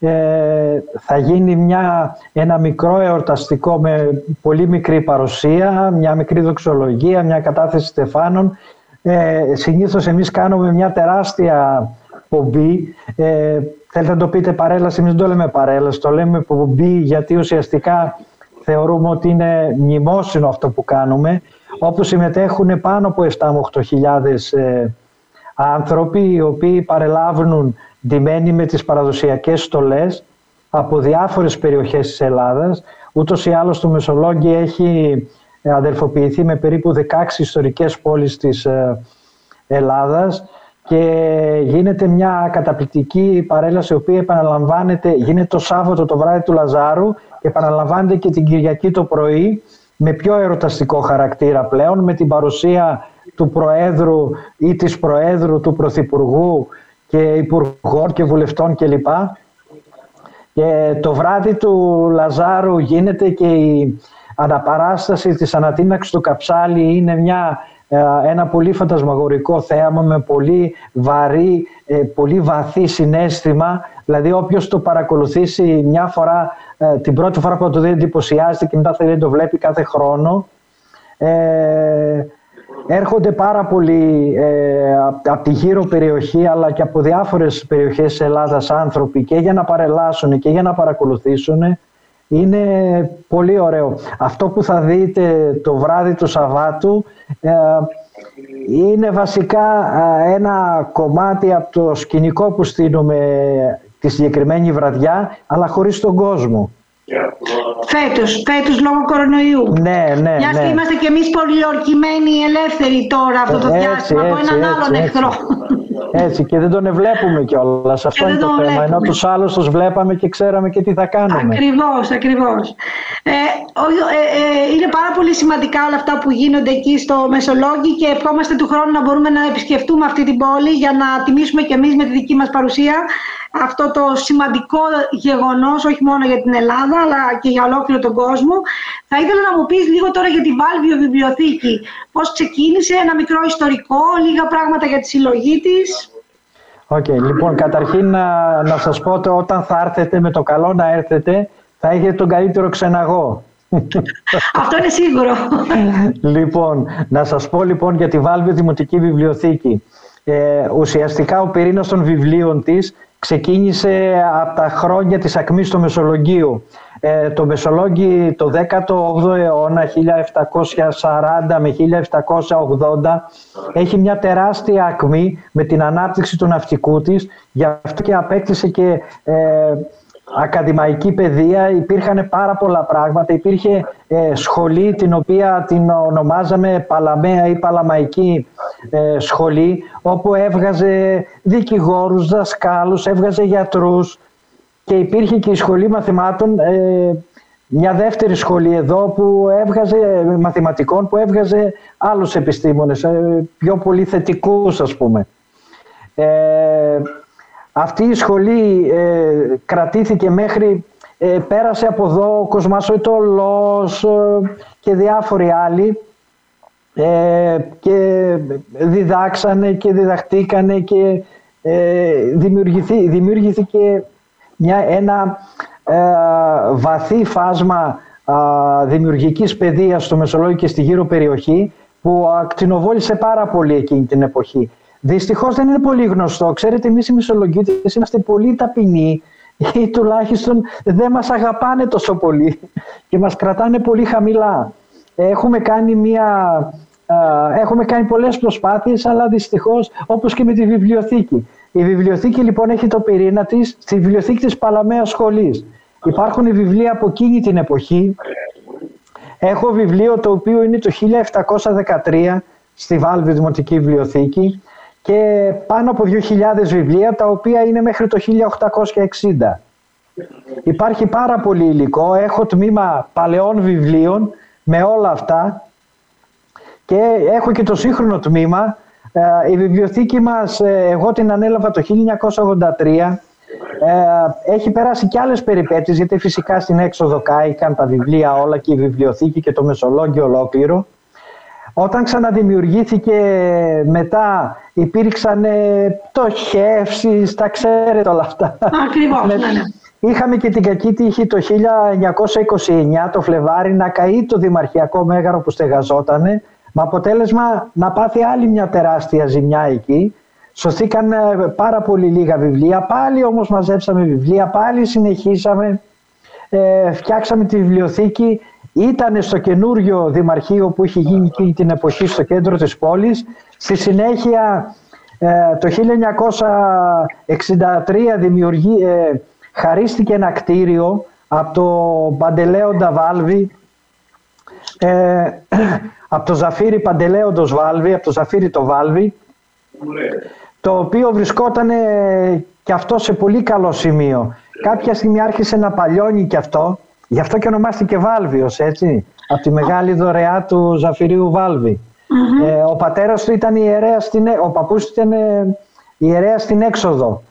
ε, θα γίνει μια, ένα μικρό εορταστικό με πολύ μικρή παρουσία, μια μικρή δοξολογία, μια κατάθεση στεφάνων. Ε, συνήθως εμείς κάνουμε μια τεράστια πομπή. Ε, θέλετε να το πείτε παρέλαση, εμείς δεν το λέμε παρέλαση, το λέμε πομπή γιατί ουσιαστικά θεωρούμε ότι είναι μνημόσυνο αυτό που κάνουμε, όπου συμμετέχουν πάνω από 7 8 ε, άνθρωποι οι οποίοι παρελάβουν ντυμένοι με τις παραδοσιακές στολές από διάφορες περιοχές της Ελλάδας. Ούτως ή άλλως το Μεσολόγγι έχει ε, αδελφοποιηθεί με περίπου 16 ιστορικές πόλεις της ε, Ελλάδας και γίνεται μια καταπληκτική παρέλαση η οποία επαναλαμβάνεται, γίνεται το Σάββατο το βράδυ του Λαζάρου και επαναλαμβάνεται και την Κυριακή το πρωί με πιο ερωταστικό χαρακτήρα πλέον με την παρουσία του Προέδρου ή της Προέδρου του Πρωθυπουργού και υπουργών και βουλευτών κλπ. Και το βράδυ του Λαζάρου γίνεται και η αναπαράσταση της ανατείναξης του Καψάλη είναι μια, ε, ένα πολύ φαντασμαγορικό θέαμα με πολύ βαρύ, ε, πολύ βαθύ συνέστημα. Δηλαδή όποιος το παρακολουθήσει μια φορά, ε, την πρώτη φορά που το δει εντυπωσιάζεται και μετά θα το βλέπει κάθε χρόνο. Έρχονται πάρα πολλοί ε, από τη γύρω περιοχή αλλά και από διάφορες περιοχές της Ελλάδας άνθρωποι και για να παρελάσουν και για να παρακολουθήσουν. Είναι πολύ ωραίο. Αυτό που θα δείτε το βράδυ του Σαββάτου ε, είναι βασικά ε, ένα κομμάτι από το σκηνικό που στείλουμε τη συγκεκριμένη βραδιά αλλά χωρίς τον κόσμο. Φέτος, φέτος λόγω κορονοϊού. Ναι, ναι, Μιας ναι. είμαστε κι εμείς πολιορκημένοι ελεύθεροι τώρα αυτό το διάστημα από έναν άλλον εχθρό. Έτσι και δεν τον βλέπουμε κιόλας. Αυτό είναι το θέμα. Ενώ τους άλλους τους βλέπαμε και ξέραμε και τι θα κάνουμε. Ακριβώς, ακριβώς. Ε, ε, ε, είναι πάρα πολύ σημαντικά όλα αυτά που γίνονται εκεί στο Μεσολόγγι και ευχόμαστε του χρόνου να μπορούμε να επισκεφτούμε αυτή την πόλη για να τιμήσουμε κι εμείς με τη δική μας παρουσία αυτό το σημαντικό γεγονός όχι μόνο για την Ελλάδα αλλά και για ολόκληρο τον κόσμο. Θα ήθελα να μου πεις λίγο τώρα για τη Βάλβιο Βιβλιοθήκη. Πώς ξεκίνησε, ένα μικρό ιστορικό, λίγα πράγματα για τη συλλογή της. OK, okay, λοιπόν, καταρχήν να, να σας πω ότι όταν θα έρθετε με το καλό να έρθετε, θα έχετε τον καλύτερο ξεναγό. *laughs* Αυτό είναι σίγουρο. *laughs* λοιπόν, να σας πω λοιπόν για τη Βάλβειο Δημοτική Βιβλιοθήκη. Ε, ουσιαστικά ο πυρήνας των βιβλίων της ξεκίνησε από τα χρόνια της ακμής του Μεσολογγίου. Ε, το Μεσολόγγι το 18ο αιώνα, 1740 με 1780, έχει μια τεράστια ακμή με την ανάπτυξη του ναυτικού της, γι' αυτό και απέκτησε και ε, ακαδημαϊκή παιδεία, υπήρχαν πάρα πολλά πράγματα. Υπήρχε ε, σχολή την οποία την ονομάζαμε Παλαμαία ή Παλαμαϊκή ε, σχολή, όπου έβγαζε δικηγόρους, δασκάλους, έβγαζε γιατρούς και υπήρχε και η σχολή μαθημάτων, ε, μια δεύτερη σχολή εδώ που έβγαζε μαθηματικών, που έβγαζε άλλους επιστήμονες, πιο πολύ θετικούς ας πούμε. Αυτή η σχολή ε, κρατήθηκε μέχρι, ε, πέρασε από εδώ ο Κοσμασοϊτολός ε, και διάφοροι άλλοι ε, και διδάξανε και διδαχτήκανε και δημιουργήθηκε μια, ένα βαθύ φάσμα δημιουργικής παιδείας στο Μεσολόγιο και στη γύρω περιοχή που ακτινοβόλησε πάρα πολύ εκείνη την εποχή. Δυστυχώς δεν είναι πολύ γνωστό. Ξέρετε, εμείς οι μισολογγίτε είμαστε πολύ ταπεινοί. ή τουλάχιστον δεν μας αγαπάνε τόσο πολύ και μας κρατάνε πολύ χαμηλά. Έχουμε κάνει, μια, έχουμε κάνει πολλές προσπάθειες, αλλά δυστυχώς όπως και με τη βιβλιοθήκη. Η βιβλιοθήκη λοιπόν έχει το πυρήνα της στη βιβλιοθήκη της Παλαμαίας Σχολής. Υπάρχουν οι βιβλία από εκείνη την εποχή. Έχω βιβλίο το οποίο είναι το 1713 στη Βάλβη Δημοτική Βιβλιοθήκη και πάνω από 2.000 βιβλία τα οποία είναι μέχρι το 1860. Υπάρχει πάρα πολύ υλικό. Έχω τμήμα παλαιών βιβλίων με όλα αυτά και έχω και το σύγχρονο τμήμα. Ε, η βιβλιοθήκη μας, ε, εγώ την ανέλαβα το 1983. Ε, έχει περάσει και άλλες περιπέτειες γιατί φυσικά στην έξοδο κάηκαν τα βιβλία όλα και η βιβλιοθήκη και το μεσολόγιο ολόκληρο. Όταν ξαναδημιουργήθηκε μετά υπήρξαν πτωχεύσεις, τα ξέρετε όλα αυτά. Ακριβώς, ναι, ναι. Είχαμε και την κακή τύχη το 1929 το Φλεβάρι να καεί το Δημαρχιακό Μέγαρο που στεγαζότανε με αποτέλεσμα να πάθει άλλη μια τεράστια ζημιά εκεί. Σωθήκαν πάρα πολύ λίγα βιβλία, πάλι όμως μαζέψαμε βιβλία, πάλι συνεχίσαμε, ε, φτιάξαμε τη βιβλιοθήκη ήταν στο καινούριο δημαρχείο που είχε γίνει εκείνη την εποχή στο κέντρο της πόλης. Στη συνέχεια ε, το 1963 δημιουργεί, ε, χαρίστηκε ένα κτίριο από το Παντελέοντα Βάλβη ε, από το Ζαφύρι Παντελέοντος Βάλβη, από το Ζαφύρι το Βάλβη το οποίο βρισκόταν και αυτό σε πολύ καλό σημείο. Κάποια στιγμή άρχισε να παλιώνει και αυτό Γι' αυτό και ονομάστηκε Βάλβιος, έτσι, από τη μεγάλη δωρεά του Ζαφυρίου Ε, ο πατέρας του ήταν ιερέας στην, ο παππούς του ήταν ε, ιερέας στην έξοδο.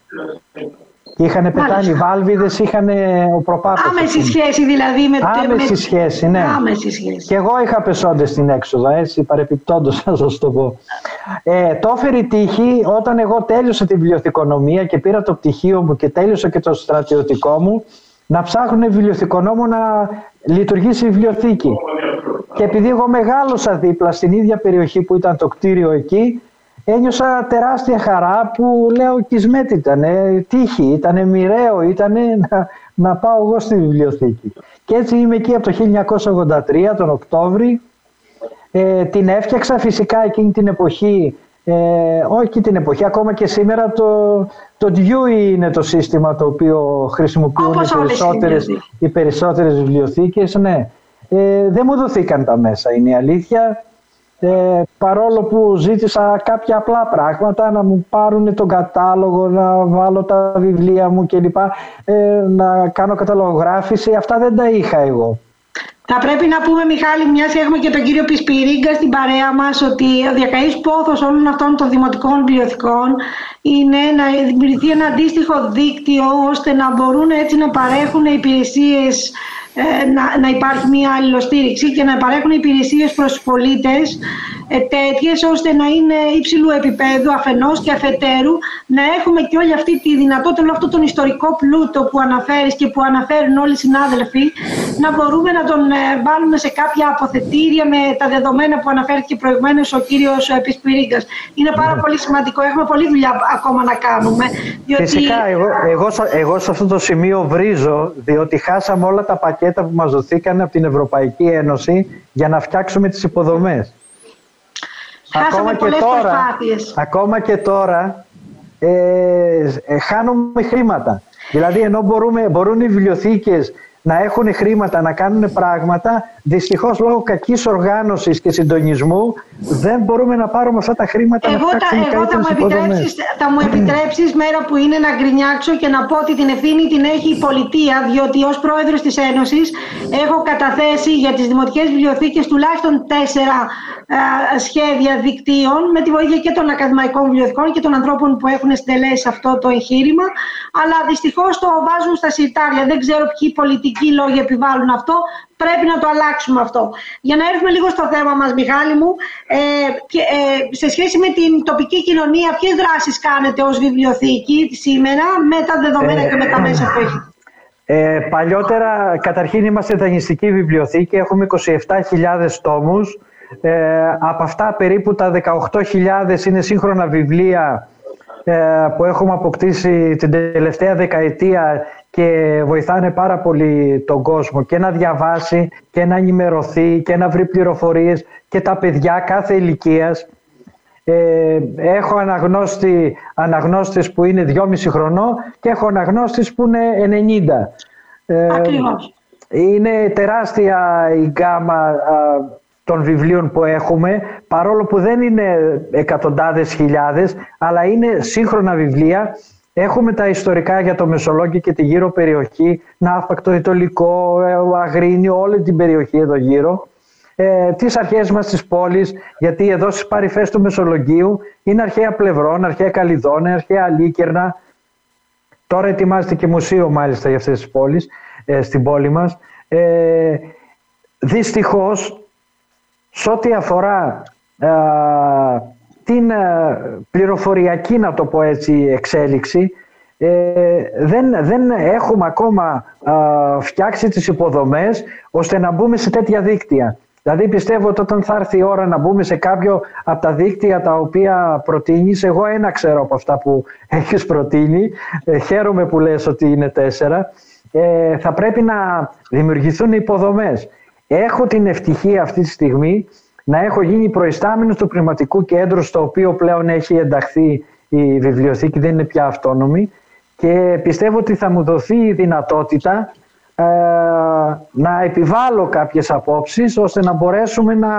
Είχαν πεθάνει οι Βάλβιδες, είχαν ο προπάπος. Άμεση σχέση δηλαδή με το... Άμεση σχέση, ναι. Άμεση σχέση. Και εγώ είχα πεσόντες στην έξοδο, έτσι, παρεπιπτόντως να σας το πω. Ε, το έφερε τύχη όταν εγώ τέλειωσα τη βιβλιοθηκονομία και πήρα το πτυχίο μου και τέλειωσα και το στρατιωτικό μου να ψάχνουν βιβλιοθηκονόμο να λειτουργήσει η βιβλιοθήκη. Και επειδή εγώ μεγάλωσα δίπλα στην ίδια περιοχή που ήταν το κτίριο εκεί, ένιωσα τεράστια χαρά που λέω κισμέτη ήταν, τύχη, ήταν μοιραίο, ήταν να, να πάω εγώ στη βιβλιοθήκη. Και έτσι είμαι εκεί από το 1983, τον Οκτώβρη. Ε, την έφτιαξα φυσικά εκείνη την εποχή ε, όχι την εποχή, ακόμα και σήμερα το, το Dewey είναι το σύστημα το οποίο χρησιμοποιούν οι περισσότερες, οι περισσότερες βιβλιοθήκες. Ναι. Ε, δεν μου δοθήκαν τα μέσα, είναι η αλήθεια. Ε, παρόλο που ζήτησα κάποια απλά πράγματα, να μου πάρουν τον κατάλογο, να βάλω τα βιβλία μου κλπ. Ε, να κάνω καταλογογράφηση, αυτά δεν τα είχα εγώ. Θα πρέπει να πούμε, Μιχάλη, μιας και έχουμε και τον κύριο Πισπυρίγκα στην παρέα μας, ότι ο διακαής πόθος όλων αυτών των δημοτικών βιβλιοθηκών είναι να δημιουργηθεί ένα αντίστοιχο δίκτυο ώστε να μπορούν έτσι να παρέχουν υπηρεσίες ε, να, να υπάρχει μια αλληλοστήριξη και να παρέχουν υπηρεσίες προς τους πολίτες ε, τέτοιες ώστε να είναι υψηλού επίπεδου αφενός και αφετέρου να έχουμε και όλη αυτή τη δυνατότητα, όλο αυτό τον ιστορικό πλούτο που αναφέρεις και που αναφέρουν όλοι οι συνάδελφοι να μπορούμε να τον ε, βάλουμε σε κάποια αποθετήρια με τα δεδομένα που αναφέρθηκε προηγουμένως ο κύριος Επισπυρίγκας. Είναι πάρα ναι. πολύ σημαντικό, έχουμε πολλή δουλειά ακόμα να κάνουμε. Διότι... Φυσικά, εγώ, εγώ, εγώ σε αυτό το σημείο βρίζω διότι χάσαμε όλα τα πακέτα που μας δοθήκαν από την Ευρωπαϊκή Ένωση για να φτιάξουμε τις υποδομές. ακόμα και, τώρα, ακόμα και τώρα ε, ε, χάνουμε χρήματα. Δηλαδή ενώ μπορούμε, μπορούν οι βιβλιοθήκες να έχουν χρήματα, να κάνουν πράγματα. Δυστυχώς λόγω κακής οργάνωσης και συντονισμού δεν μπορούμε να πάρουμε αυτά τα χρήματα εγώ να φτιάξουμε εγώ θα μου, επιτρέψεις, θα μου επιτρέψεις μέρα που είναι να γκρινιάξω και να πω ότι την ευθύνη την έχει η πολιτεία διότι ως πρόεδρος της Ένωσης έχω καταθέσει για τις δημοτικές βιβλιοθήκες τουλάχιστον τέσσερα σχέδια δικτύων με τη βοήθεια και των ακαδημαϊκών βιβλιοθηκών και των ανθρώπων που έχουν στελέσει αυτό το εγχείρημα αλλά δυστυχώς το βάζουν στα συρτάρια. Δεν ξέρω ποιοι πολιτικοί πολιτικοί λόγοι επιβάλλουν αυτό, πρέπει να το αλλάξουμε αυτό. Για να έρθουμε λίγο στο θέμα μας, Μιχάλη μου, ε, και, ε, σε σχέση με την τοπική κοινωνία, ποιες δράσεις κάνετε ως βιβλιοθήκη σήμερα με τα δεδομένα και με τα μέσα που έχετε; Ε, παλιότερα, καταρχήν είμαστε δανειστική βιβλιοθήκη, έχουμε 27.000 τόμους. Ε, από αυτά περίπου τα 18.000 είναι σύγχρονα βιβλία ε, που έχουμε αποκτήσει την τελευταία δεκαετία και βοηθάνε πάρα πολύ τον κόσμο και να διαβάσει και να ενημερωθεί και να βρει πληροφορίες και τα παιδιά κάθε ηλικίας. Ε, έχω αναγνώστη, αναγνώστες που είναι 2,5 χρονών και έχω αναγνώστες που είναι 90. Ε, Ακριβώς. Είναι τεράστια η γκάμα των βιβλίων που έχουμε, παρόλο που δεν είναι εκατοντάδες χιλιάδες, αλλά είναι σύγχρονα βιβλία. Έχουμε τα ιστορικά για το Μεσολόγγι και τη γύρω περιοχή, Ναύπακτο, Ιτωλικό, ε, Αγρίνιο, όλη την περιοχή εδώ γύρω. Ε, τις αρχές μας της πόλης, γιατί εδώ στις παρυφές του Μεσολογγίου είναι αρχαία Πλευρών, αρχαία Καλλιδόνα, αρχαία Αλίκερνα. Τώρα ετοιμάζεται και μουσείο μάλιστα για αυτές τις πόλεις, ε, στην πόλη μας. Ε, δυστυχώς σε ό,τι αφορά την πληροφοριακή, να το πω έτσι, εξέλιξη, ε, δεν, δεν έχουμε ακόμα φτιάξει τις υποδομές ώστε να μπούμε σε τέτοια δίκτυα. Δηλαδή πιστεύω ότι όταν θα έρθει η ώρα να μπούμε σε κάποιο από τα δίκτυα τα οποία προτείνεις, εγώ ένα ξέρω από αυτά που *laughs* έχεις προτείνει, ε, χαίρομαι που λες ότι είναι τέσσερα, ε, θα πρέπει να δημιουργηθούν υποδομές. Έχω την ευτυχία αυτή τη στιγμή να έχω γίνει προϊστάμενος του πνευματικού κέντρου στο οποίο πλέον έχει ενταχθεί η βιβλιοθήκη, δεν είναι πια αυτόνομη και πιστεύω ότι θα μου δοθεί η δυνατότητα ε, να επιβάλλω κάποιες απόψεις ώστε να μπορέσουμε να,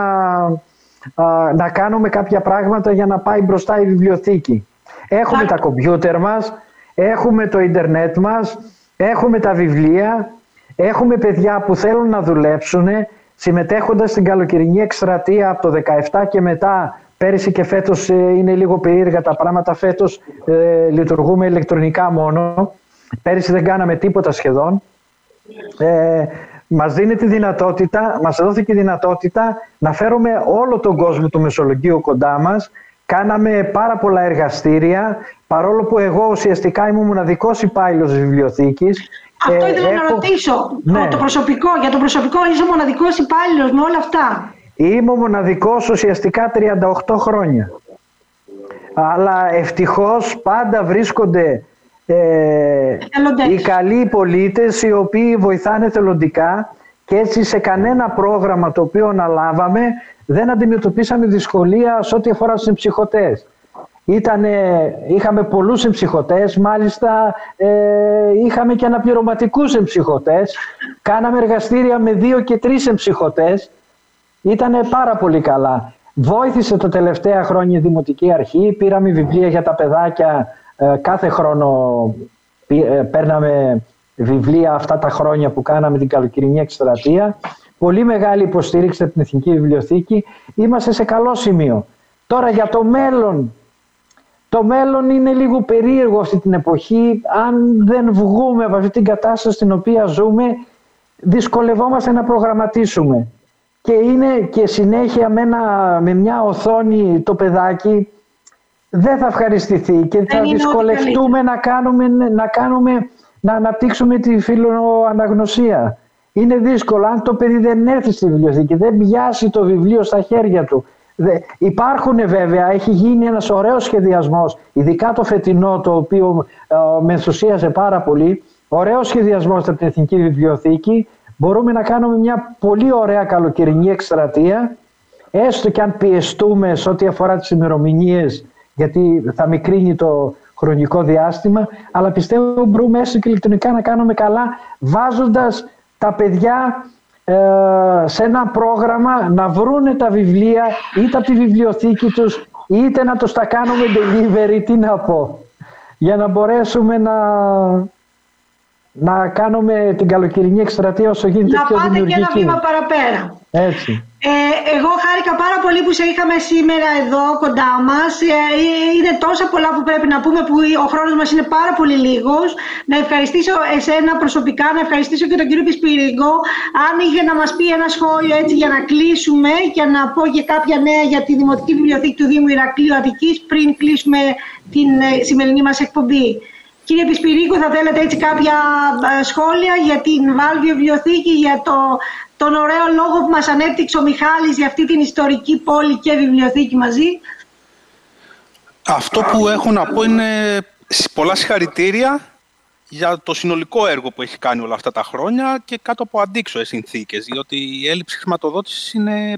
ε, να κάνουμε κάποια πράγματα για να πάει μπροστά η βιβλιοθήκη. Έχουμε τα κομπιούτερ μας, έχουμε το ίντερνετ μας, έχουμε τα βιβλία, έχουμε παιδιά που θέλουν να δουλέψουν, συμμετέχοντας στην καλοκαιρινή εκστρατεία από το 17 και μετά, πέρυσι και φέτος ε, είναι λίγο περίεργα τα πράγματα, φέτος ε, λειτουργούμε ηλεκτρονικά μόνο, πέρυσι δεν κάναμε τίποτα σχεδόν. Ε, μας δίνει τη δυνατότητα, μας δόθηκε η δυνατότητα να φέρουμε όλο τον κόσμο του Μεσολογγίου κοντά μας. Κάναμε πάρα πολλά εργαστήρια, παρόλο που εγώ ουσιαστικά ήμουν μοναδικός υπάλληλος της βιβλιοθήκης αυτό ε, ήθελα να ρωτήσω. Ναι. Το προσωπικό, για το προσωπικό είσαι ο μοναδικός υπάλληλος με όλα αυτά. Είμαι ο μοναδικός ουσιαστικά 38 χρόνια. Αλλά ευτυχώς πάντα βρίσκονται ε, οι καλοί πολίτες οι οποίοι βοηθάνε θελοντικά και έτσι σε κανένα πρόγραμμα το οποίο αναλάβαμε δεν αντιμετωπίσαμε δυσκολία σε ό,τι αφορά στους ψυχοτές. Ήτανε, είχαμε πολλούς εμψυχωτές, μάλιστα ε, είχαμε και αναπληρωματικούς εμψυχωτές. Κάναμε εργαστήρια με δύο και τρεις εμψυχωτές. Ήτανε πάρα πολύ καλά. Βόηθησε τα τελευταία χρόνια η Δημοτική Αρχή, πήραμε βιβλία για τα παιδάκια ε, κάθε χρόνο ε, παίρναμε βιβλία αυτά τα χρόνια που κάναμε την καλοκαιρινή εκστρατεία. Πολύ μεγάλη υποστήριξη από την Εθνική Βιβλιοθήκη. Είμαστε σε καλό σημείο. Τώρα για το μέλλον το μέλλον είναι λίγο περίεργο αυτή την εποχή. Αν δεν βγούμε από αυτή την κατάσταση στην οποία ζούμε, δυσκολευόμαστε να προγραμματίσουμε. Και είναι και συνέχεια με, με μια οθόνη το παιδάκι δεν θα ευχαριστηθεί και θα δυσκολευτούμε να κάνουμε, να κάνουμε, να αναπτύξουμε τη φιλοαναγνωσία. Είναι δύσκολο αν το παιδί δεν έρθει στη βιβλιοθήκη, δεν πιάσει το βιβλίο στα χέρια του, Υπάρχουν βέβαια, έχει γίνει ένας ωραίος σχεδιασμός, ειδικά το φετινό το οποίο ε, με ενθουσίασε πάρα πολύ, ωραίος σχεδιασμός από την Εθνική Βιβλιοθήκη, μπορούμε να κάνουμε μια πολύ ωραία καλοκαιρινή εκστρατεία, έστω και αν πιεστούμε σε ό,τι αφορά τις ημερομηνίες, γιατί θα μικρύνει το χρονικό διάστημα, αλλά πιστεύω μπορούμε έστω και ηλεκτρονικά να κάνουμε καλά, βάζοντας τα παιδιά ε, σε ένα πρόγραμμα να βρούνε τα βιβλία είτε από τη βιβλιοθήκη τους είτε να τους τα κάνουμε delivery, τι να πω, για να μπορέσουμε να, να κάνουμε την καλοκαιρινή εκστρατεία όσο γίνεται να πιο δημιουργική. Να πάτε και ένα βήμα παραπέρα. Έτσι. Ε, εγώ χάρηκα πάρα πολύ που σε είχαμε σήμερα εδώ κοντά μας. Ε, είναι τόσα πολλά που πρέπει να πούμε που ο χρόνος μας είναι πάρα πολύ λίγος. Να ευχαριστήσω εσένα προσωπικά, να ευχαριστήσω και τον κύριο Πισπυρίγκο. Αν είχε να μας πει ένα σχόλιο έτσι για να κλείσουμε και να πω και κάποια νέα για τη Δημοτική Βιβλιοθήκη του Δήμου Ηρακλείου Αττικής πριν κλείσουμε την ε, σημερινή μας εκπομπή. Κύριε Πισπυρίγκο, θα θέλετε έτσι κάποια ε, σχόλια για την Βάλβιο Βιβλιοθήκη, για το τον ωραίο λόγο που μας ανέπτυξε ο Μιχάλης για αυτή την ιστορική πόλη και βιβλιοθήκη μαζί; Αυτό που έχω να πω είναι πολλά συγχαρητήρια για το συνολικό έργο που έχει κάνει όλα αυτά τα χρόνια και κάτω από αντίξωες συνθήκες, διότι η έλλειψη χρηματοδότησης είναι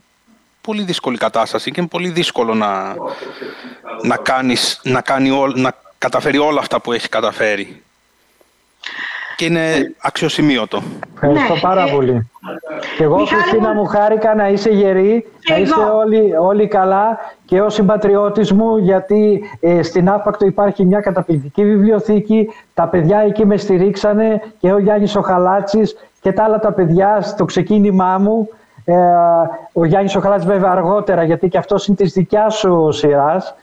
πολύ δύσκολη κατάσταση και είναι πολύ δύσκολο να, να, κάνεις, να, κάνει να καταφέρει όλα αυτά που έχει καταφέρει. Και είναι αξιοσημείωτο. Ευχαριστώ ναι, πάρα ε, πολύ. Και εγώ, Χριστίνα, μου χάρηκα να είσαι γερή, να είστε όλοι, όλοι καλά και ο συμπατριώτης μου, γιατί ε, στην Άφακτο υπάρχει μια καταπληκτική βιβλιοθήκη, τα παιδιά εκεί με στηρίξανε και ο Γιάννης ο Χαλάτσης και τα άλλα τα παιδιά στο ξεκίνημά μου ε, ο Γιάννης ο Χαλάτης βέβαια αργότερα γιατί και αυτός είναι της δικιάς σου σειράς.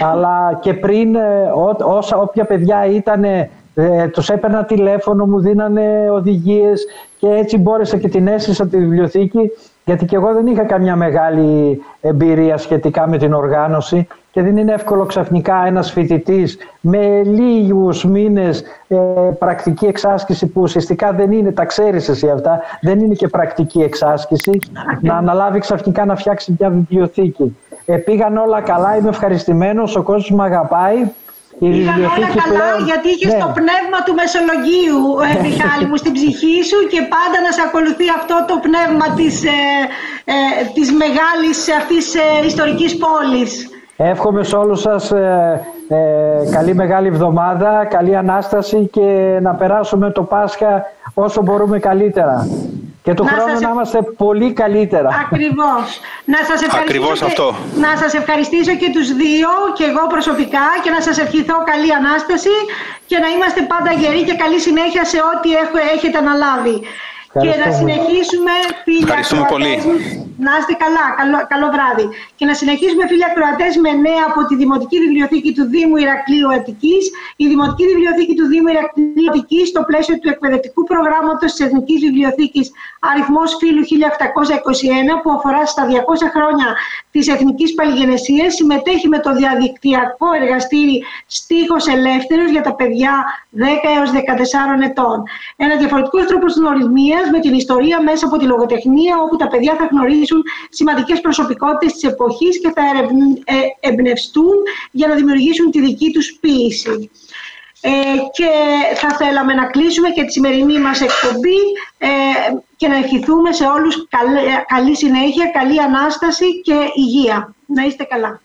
Αλλά και πριν ε, όσα όποια παιδιά ήταν ε, τους έπαιρνα τηλέφωνο, μου δίνανε οδηγίες και έτσι μπόρεσα και την έστησα τη βιβλιοθήκη γιατί και εγώ δεν είχα καμιά μεγάλη εμπειρία σχετικά με την οργάνωση και δεν είναι εύκολο ξαφνικά ένας φοιτητής με λίγους μήνες ε, πρακτική εξάσκηση που ουσιαστικά δεν είναι, τα ξέρεις εσύ αυτά, δεν είναι και πρακτική εξάσκηση, να αναλάβει ξαφνικά να φτιάξει μια βιβλιοθήκη. Ε, πήγαν όλα καλά, είμαι ευχαριστημένος, ο κόσμος με αγαπάει. Η Πήγαν όλα καλά γιατί είχες ναι. το πνεύμα του Μεσολογγίου, ε, ναι. Μιχάλη μου, στην ψυχή σου και πάντα να σε ακολουθεί αυτό το πνεύμα της, ε, ε, της μεγάλης αυτής ε, ιστορικής πόλης. Εύχομαι σε όλους σας ε, ε, καλή μεγάλη εβδομάδα, καλή Ανάσταση και να περάσουμε το Πάσχα όσο μπορούμε καλύτερα. Και του χρόνου να είμαστε πολύ καλύτερα. Ακριβώς. Να σας ευχαριστήσω, και, αυτό. να σας ευχαριστήσω και τους δύο και εγώ προσωπικά και να σας ευχηθώ καλή Ανάσταση και να είμαστε πάντα γεροί και καλή συνέχεια σε ό,τι έχετε αναλάβει. Και να συνεχίσουμε, φίλια πολύ. Να είστε καλά, καλό, καλό βράδυ. Και να συνεχίσουμε, φίλια Κροατές, με νέα από τη Δημοτική Βιβλιοθήκη του Δήμου Ηρακλείου Αττικής. Η Δημοτική Βιβλιοθήκη του Δήμου Ηρακλείου Αττικής, στο πλαίσιο του εκπαιδευτικού προγράμματος της Εθνικής Βιβλιοθήκης αριθμός φύλου 1821, που αφορά στα 200 χρόνια της Εθνικής Παλιγενεσίας, συμμετέχει με το διαδικτυακό εργαστήρι Στίχος Ελεύθερος για τα παιδιά 10 έως 14 ετών. Ένας διαφορετικός τρόπος γνωριμίας με την ιστορία μέσα από τη λογοτεχνία, όπου τα παιδιά θα γνωρίσουν σημαντικές προσωπικότητες της εποχής και θα ε, εμπνευστούν για να δημιουργήσουν τη δική τους ποίηση. Ε, και θα θέλαμε να κλείσουμε και τη σημερινή μας εκπομπή ε, και να ευχηθούμε σε όλους καλή, καλή συνέχεια, καλή Ανάσταση και υγεία. Να είστε καλά.